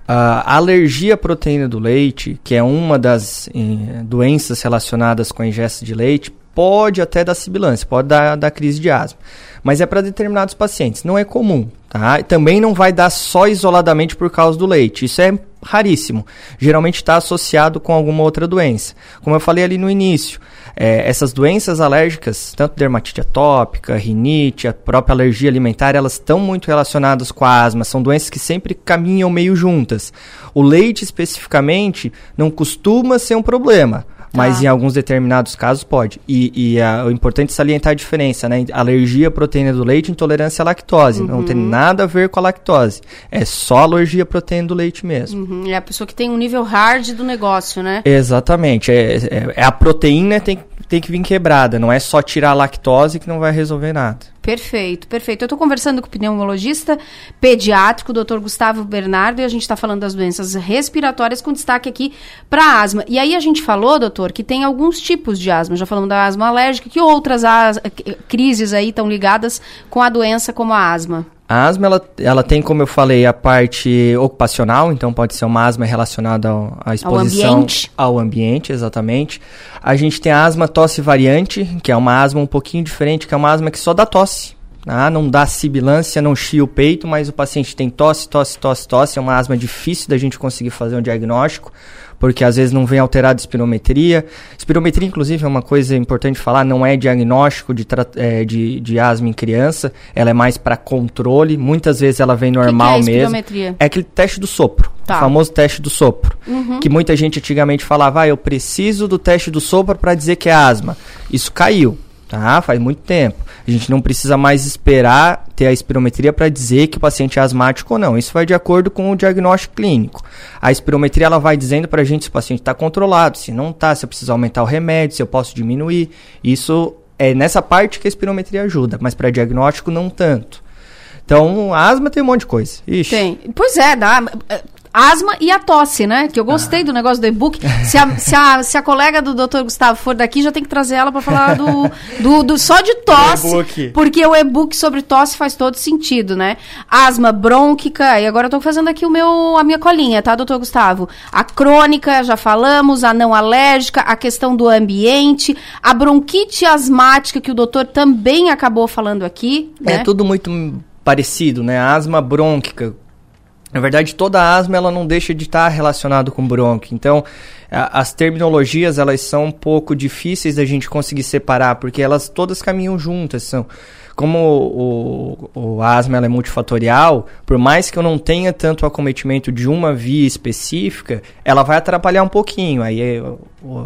A alergia à proteína do leite, que é uma das eh, doenças relacionadas com a ingesta de leite, pode até dar sibilância, pode dar, dar crise de asma. Mas é para determinados pacientes, não é comum. Tá? Também não vai dar só isoladamente por causa do leite. Isso é raríssimo. Geralmente está associado com alguma outra doença. Como eu falei ali no início, é, essas doenças alérgicas, tanto dermatite atópica, rinite, a própria alergia alimentar, elas estão muito relacionadas com a asma. São doenças que sempre caminham meio juntas. O leite, especificamente, não costuma ser um problema. Mas Tá. em alguns determinados casos pode. E, e a- o importante é salientar a diferença, né? Alergia à proteína do leite e intolerância à lactose. Não Uhum. tem nada a ver com a lactose. É só alergia à proteína do leite mesmo. Uhum, É a pessoa que tem um nível hard do negócio, né? Exatamente. É, é- é a proteína tem, tem que vir quebrada. Não é só tirar a lactose que não vai resolver nada. Perfeito, perfeito. Eu estou conversando com o pneumologista pediátrico, o Dr. Gustavo Bernardo, e a gente está falando das doenças respiratórias com destaque aqui para asma. E aí a gente falou, doutor, que tem alguns tipos de asma. Já falamos da asma alérgica, que outras as- crises aí estão ligadas com a doença como a asma? A asma, ela, ela tem, como eu falei, a parte ocupacional, então pode ser uma asma relacionada ao, à exposição ambiente. ao ambiente, exatamente. A gente tem a asma tosse variante, que é uma asma um pouquinho diferente, que é uma asma que só dá tosse. Ah, não dá sibilância, não chia o peito, mas o paciente tem tosse, tosse, tosse, tosse. É uma asma difícil da gente conseguir fazer um diagnóstico, porque às vezes não vem alterada a espirometria. Espirometria, inclusive, é uma coisa importante falar, não é diagnóstico de, eh, de, de asma em criança, ela é mais para controle. Muitas vezes ela vem normal é mesmo. espirometria? É aquele teste do sopro, Tá. o famoso teste do sopro. Uhum. Que muita gente antigamente falava, ah, eu preciso do teste do sopro para dizer que é asma. Isso caiu, tá? Faz muito tempo. A gente não precisa mais esperar ter a espirometria para dizer que o paciente é asmático ou não. Isso vai de acordo com o diagnóstico clínico. A espirometria ela vai dizendo para a gente se o paciente está controlado, se não está, se eu preciso aumentar o remédio, se eu posso diminuir. Isso é nessa parte que a espirometria ajuda, mas para diagnóstico não tanto. Então, asma tem um monte de coisa. Ixi. Tem. Pois é, dá. Asma e a tosse, né? Que eu gostei Ah. do negócio do e-book. Se a, <laughs> se, a, se a colega do Dr. Gustavo for daqui, já tem que trazer ela para falar do, do, do- só de <laughs> tosse. e-book. Porque o e-book sobre tosse faz todo sentido, né? Asma brônquica, e agora eu tô fazendo aqui o meu, a minha colinha, tá, doutor Gustavo? A crônica, já falamos, a não alérgica, a questão do ambiente, a bronquite asmática, que o doutor também acabou falando aqui, né? É tudo muito parecido, né? A asma brônquica. Na verdade, toda a asma ela não deixa de estar relacionado com bronquio. Então, a- as terminologias elas são um pouco difíceis da gente conseguir separar, porque elas todas caminham juntas. São como o, o, o asma é multifatorial, por mais que eu não tenha tanto acometimento de uma via específica, ela vai atrapalhar um pouquinho. Aí é,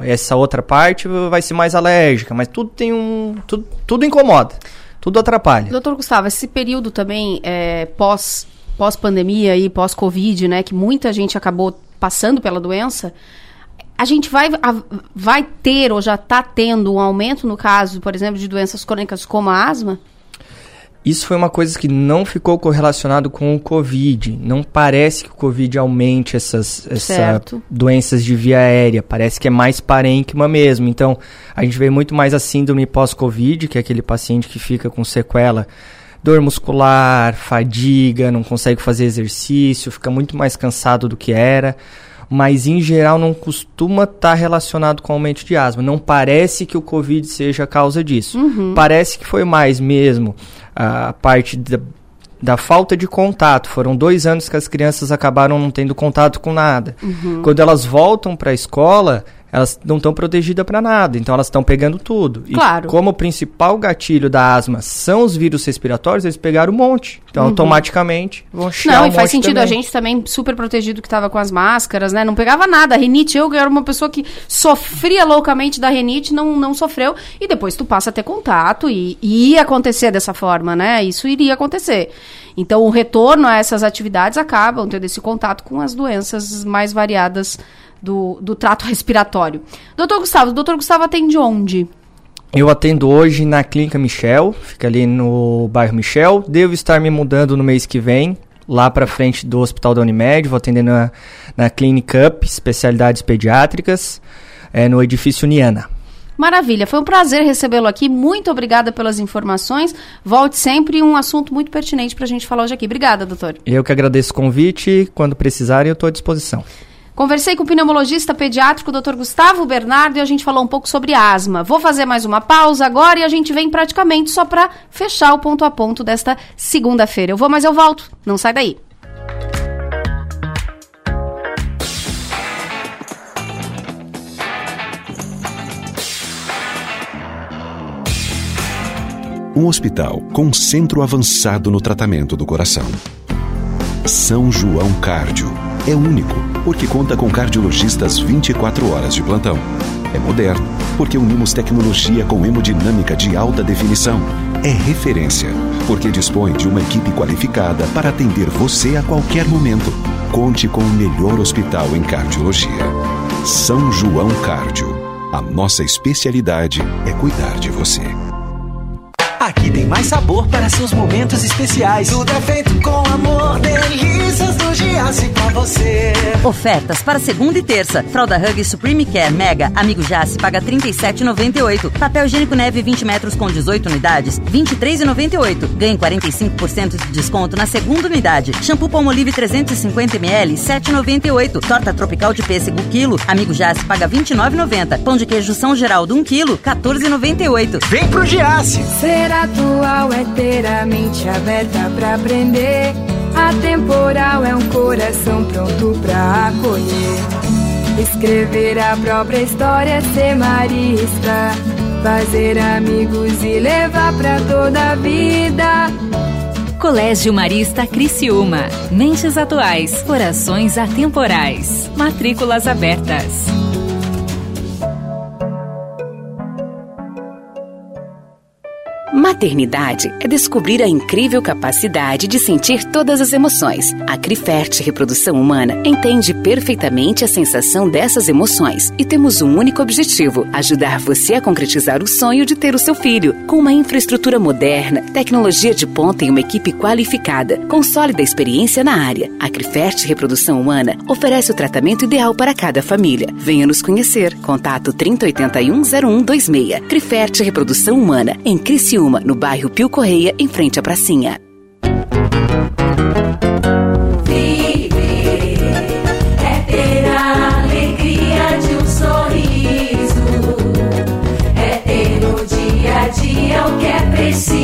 essa outra parte vai ser mais alérgica, mas tudo tem um, tudo, tudo incomoda, tudo atrapalha. Doutor Gustavo, esse período também é, pós, pós-pandemia e pós-Covid, né, que muita gente acabou passando pela doença, a gente vai, a- vai ter ou já está tendo um aumento no caso, por exemplo, de doenças crônicas como a asma? Isso foi uma coisa que não ficou correlacionado com o Covid. Não parece que o Covid aumente essas, doenças de via aérea. Parece que é mais parênquima mesmo. Então, a gente vê muito mais a síndrome pós-Covid, que é aquele paciente que fica com sequela dor muscular, fadiga, não consegue fazer exercício, fica muito mais cansado do que era. Mas em geral não costuma estar relacionado com aumento de asma. Não parece que o Covid seja a causa disso. Uhum. Parece que foi mais mesmo a parte da, da falta de contato. Foram dois anos que as crianças acabaram não tendo contato com nada. Uhum. Quando elas voltam para a escola, elas não estão protegidas para nada, então elas estão pegando tudo. Claro. E como o principal gatilho da asma são os vírus respiratórios, eles pegaram um monte. Então, Uhum. automaticamente vão chiar Não, um e faz sentido também. a gente também super protegido que tava com as máscaras, né? Não pegava nada. A rinite, eu era uma pessoa que sofria loucamente da rinite, não, não sofreu. E depois tu passa a ter contato e, e ia acontecer dessa forma, né? Isso iria acontecer. Então, o retorno a essas atividades acabam tendo esse contato com as doenças mais variadas do, do trato respiratório. Doutor Gustavo, o doutor Gustavo atende onde? Eu atendo hoje na Clínica Michel, fica ali no bairro Michel. Devo estar me mudando no mês que vem, lá para frente do Hospital da Unimed. Vou atender na, na Clinic Up, especialidades pediátricas, é, no edifício Niana. Maravilha, foi um prazer recebê-lo aqui. Muito obrigada pelas informações. Volte sempre um assunto muito pertinente para a gente falar hoje aqui. Obrigada, doutor. Eu que agradeço o convite. Quando precisarem, eu estou à disposição. Conversei com o pneumologista pediátrico, Dr. Gustavo Bernardo, e a gente falou um pouco sobre asma. Vou fazer mais uma pausa agora e a gente vem praticamente só para fechar o ponto a ponto desta segunda-feira. Eu vou, mas eu volto. Não sai daí. Um hospital com centro avançado no tratamento do coração. São João Cárdio. É único, porque conta com cardiologistas 24 horas de plantão. É moderno, porque unimos tecnologia com hemodinâmica de alta definição. É referência, porque dispõe de uma equipe qualificada para atender você a qualquer momento. Conte com o melhor hospital em cardiologia. São João Cárdio. A nossa especialidade é cuidar de você. Aqui tem mais sabor para seus momentos especiais. Tudo é feito com amor, delícias do Giasse pra você. Ofertas para segunda e terça. Fralda Hug Supreme Care Mega Amigo Jace paga R$ 37,98. Papel higiênico neve 20 metros com 18 unidades, R$ 23,98. Ganhe 45% de desconto na segunda unidade. Shampoo Palmolive 350 ml, R$ 7,98. Torta tropical de pêssego quilo. Amigo Jace paga R$ 29,90. Pão de queijo São Geraldo 1 quilo, R$ 14,98. Vem pro Giasse. Atual é aberta pra aprender. Atemporal é um coração pronto pra acolher. Escrever a própria história, ser marista. Fazer amigos e levar pra toda a vida. Colégio Marista Criciúma. Mentes atuais, corações atemporais. Matrículas abertas. Maternidade é descobrir a incrível capacidade de sentir todas as emoções. A Crifert Reprodução Humana entende perfeitamente a sensação dessas emoções e temos um único objetivo: ajudar você a concretizar o sonho de ter o seu filho. Com uma infraestrutura moderna, tecnologia de ponta e uma equipe qualificada, com sólida experiência na área, a Crifert Reprodução Humana oferece o tratamento ideal para cada família. Venha nos conhecer. Contato 3081 0126. Crifert Reprodução Humana, em Criciúma, no bairro Pio Correia, em frente à pracinha. Viver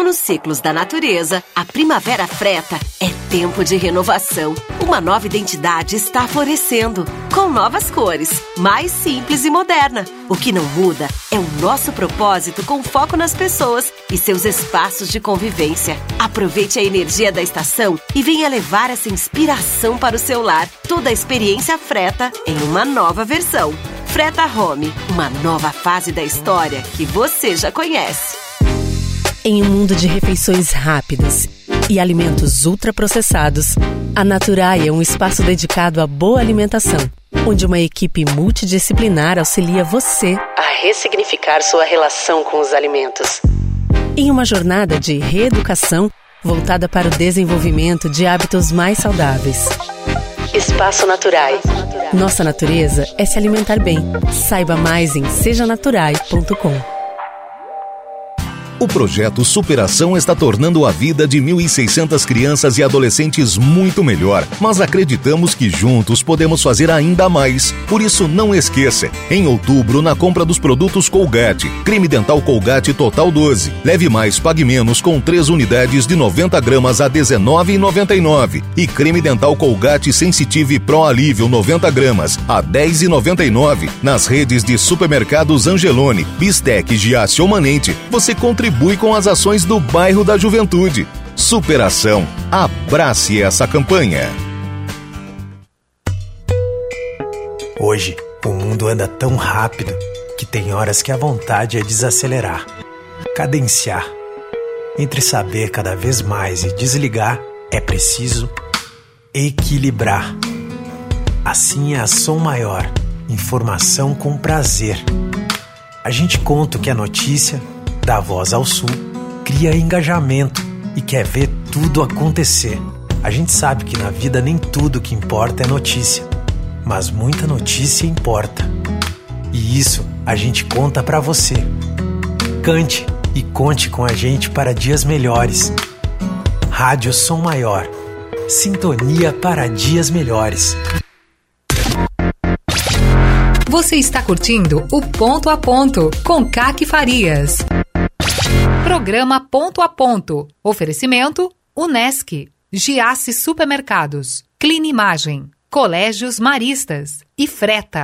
como nos ciclos da natureza, a primavera freta é tempo de renovação. Uma nova identidade está florescendo, com novas cores, mais simples e moderna. O que não muda é o nosso propósito com foco nas pessoas e seus espaços de convivência. Aproveite a energia da estação e venha levar essa inspiração para o seu lar. Toda a experiência freta em uma nova versão. Freta Home, uma nova fase da história que você já conhece. Em um mundo de refeições rápidas e alimentos ultraprocessados, a Naturai é um espaço dedicado à boa alimentação, onde uma equipe multidisciplinar auxilia você a ressignificar sua relação com os alimentos. Em uma jornada de reeducação voltada para o desenvolvimento de hábitos mais saudáveis. Espaço Naturais. Nossa natureza é se alimentar bem. Saiba mais em sejanaturai.com. O projeto Superação está tornando a vida de 1.600 crianças e adolescentes muito melhor, mas acreditamos que juntos podemos fazer ainda mais. Por isso, não esqueça: em outubro, na compra dos produtos Colgate, creme dental Colgate Total 12, leve mais, pague menos com 3 unidades de 90 gramas a R$ 19,99 e creme dental Colgate Sensitive Pro Alívio 90 gramas a R$ 10,99 nas redes de supermercados Angelone, Bistec, Giasse ou Manente. Você contribui contribui com as ações do bairro da Juventude. Superação. Abrace essa campanha. Hoje, o mundo anda tão rápido que tem horas que a vontade é desacelerar, cadenciar. Entre saber cada vez mais e desligar, é preciso equilibrar. Assim é a Som Maior, informação com prazer. A gente conta o que é notícia dá voz ao Sul, cria engajamento e quer ver tudo acontecer. A gente sabe que na vida nem tudo que importa é notícia, mas muita notícia importa. E isso a gente conta para você. Cante e conte com a gente para dias melhores. Rádio Som Maior. Sintonia para dias melhores. Você está curtindo o Ponto a Ponto com Caque Farias. Programa Ponto a Ponto. Oferecimento Unesc, Giasse Supermercados, Clinimagem, Colégios Maristas e Freta.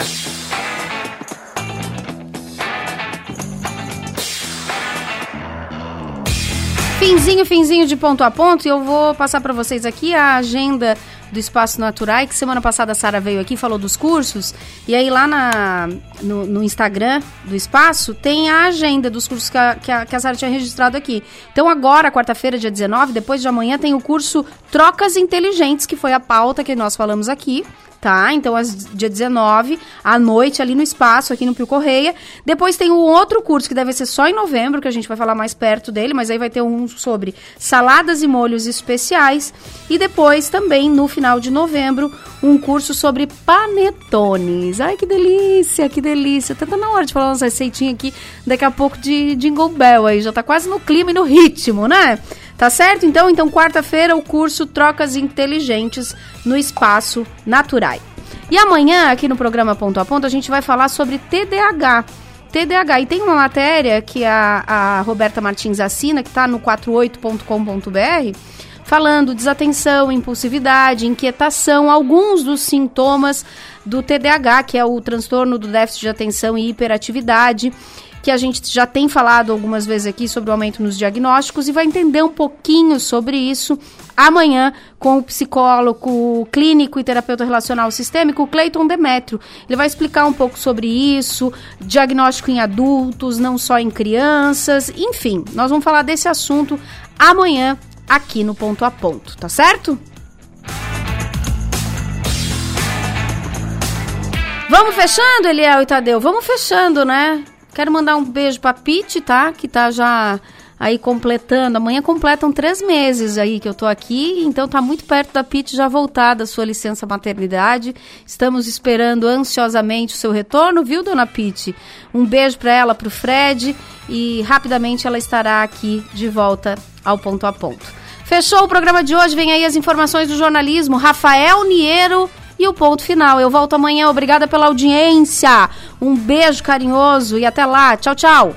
Finzinho, finzinho de ponto a ponto, e eu vou passar para vocês aqui a agenda do Espaço Natural, que semana passada a Sara veio aqui falou dos cursos, e aí lá na, no, no Instagram do Espaço tem a agenda dos cursos que a, que a, que a Sara tinha registrado aqui. Então agora, quarta-feira, dia 19, depois de amanhã, tem o curso Trocas Inteligentes, que foi a pauta que nós falamos aqui tá? Então, às, dia 19, à noite, ali no espaço, aqui no Pio Correia. Depois tem um outro curso que deve ser só em novembro, que a gente vai falar mais perto dele, mas aí vai ter um sobre saladas e molhos especiais. E depois, também, no final de novembro, um curso sobre panetones. Ai, que delícia, que delícia. Tá na hora de falar umas receitinhas aqui, daqui a pouco de Jingle Bell aí. Já tá quase no clima e no ritmo, né? Tá certo? Então, então quarta-feira o curso Trocas Inteligentes no Espaço Naturai. E amanhã, aqui no programa Ponto a Ponto, a gente vai falar sobre TDAH. TDAH. E tem uma matéria que a, a Roberta Martins assina, que está no 48.com.br, falando desatenção, impulsividade, inquietação, alguns dos sintomas do TDAH, que é o transtorno do déficit de atenção e hiperatividade que a gente já tem falado algumas vezes aqui sobre o aumento nos diagnósticos e vai entender um pouquinho sobre isso amanhã com o psicólogo clínico e terapeuta relacional sistêmico Cleiton Demetrio. Ele vai explicar um pouco sobre isso, diagnóstico em adultos, não só em crianças, enfim, nós vamos falar desse assunto amanhã aqui no Ponto a Ponto, tá certo? Vamos fechando, Eliel e Tadeu? Vamos fechando, né? Quero mandar um beijo pra Pete, tá? Que tá já aí completando. Amanhã completam três meses aí que eu tô aqui, então tá muito perto da Pete já voltar da sua licença maternidade. Estamos esperando ansiosamente o seu retorno, viu, dona Pete? Um beijo para ela, pro Fred e rapidamente ela estará aqui de volta ao ponto a ponto. Fechou o programa de hoje, vem aí as informações do jornalismo. Rafael Niero e o ponto final. Eu volto amanhã. Obrigada pela audiência. Um beijo carinhoso e até lá. Tchau, tchau.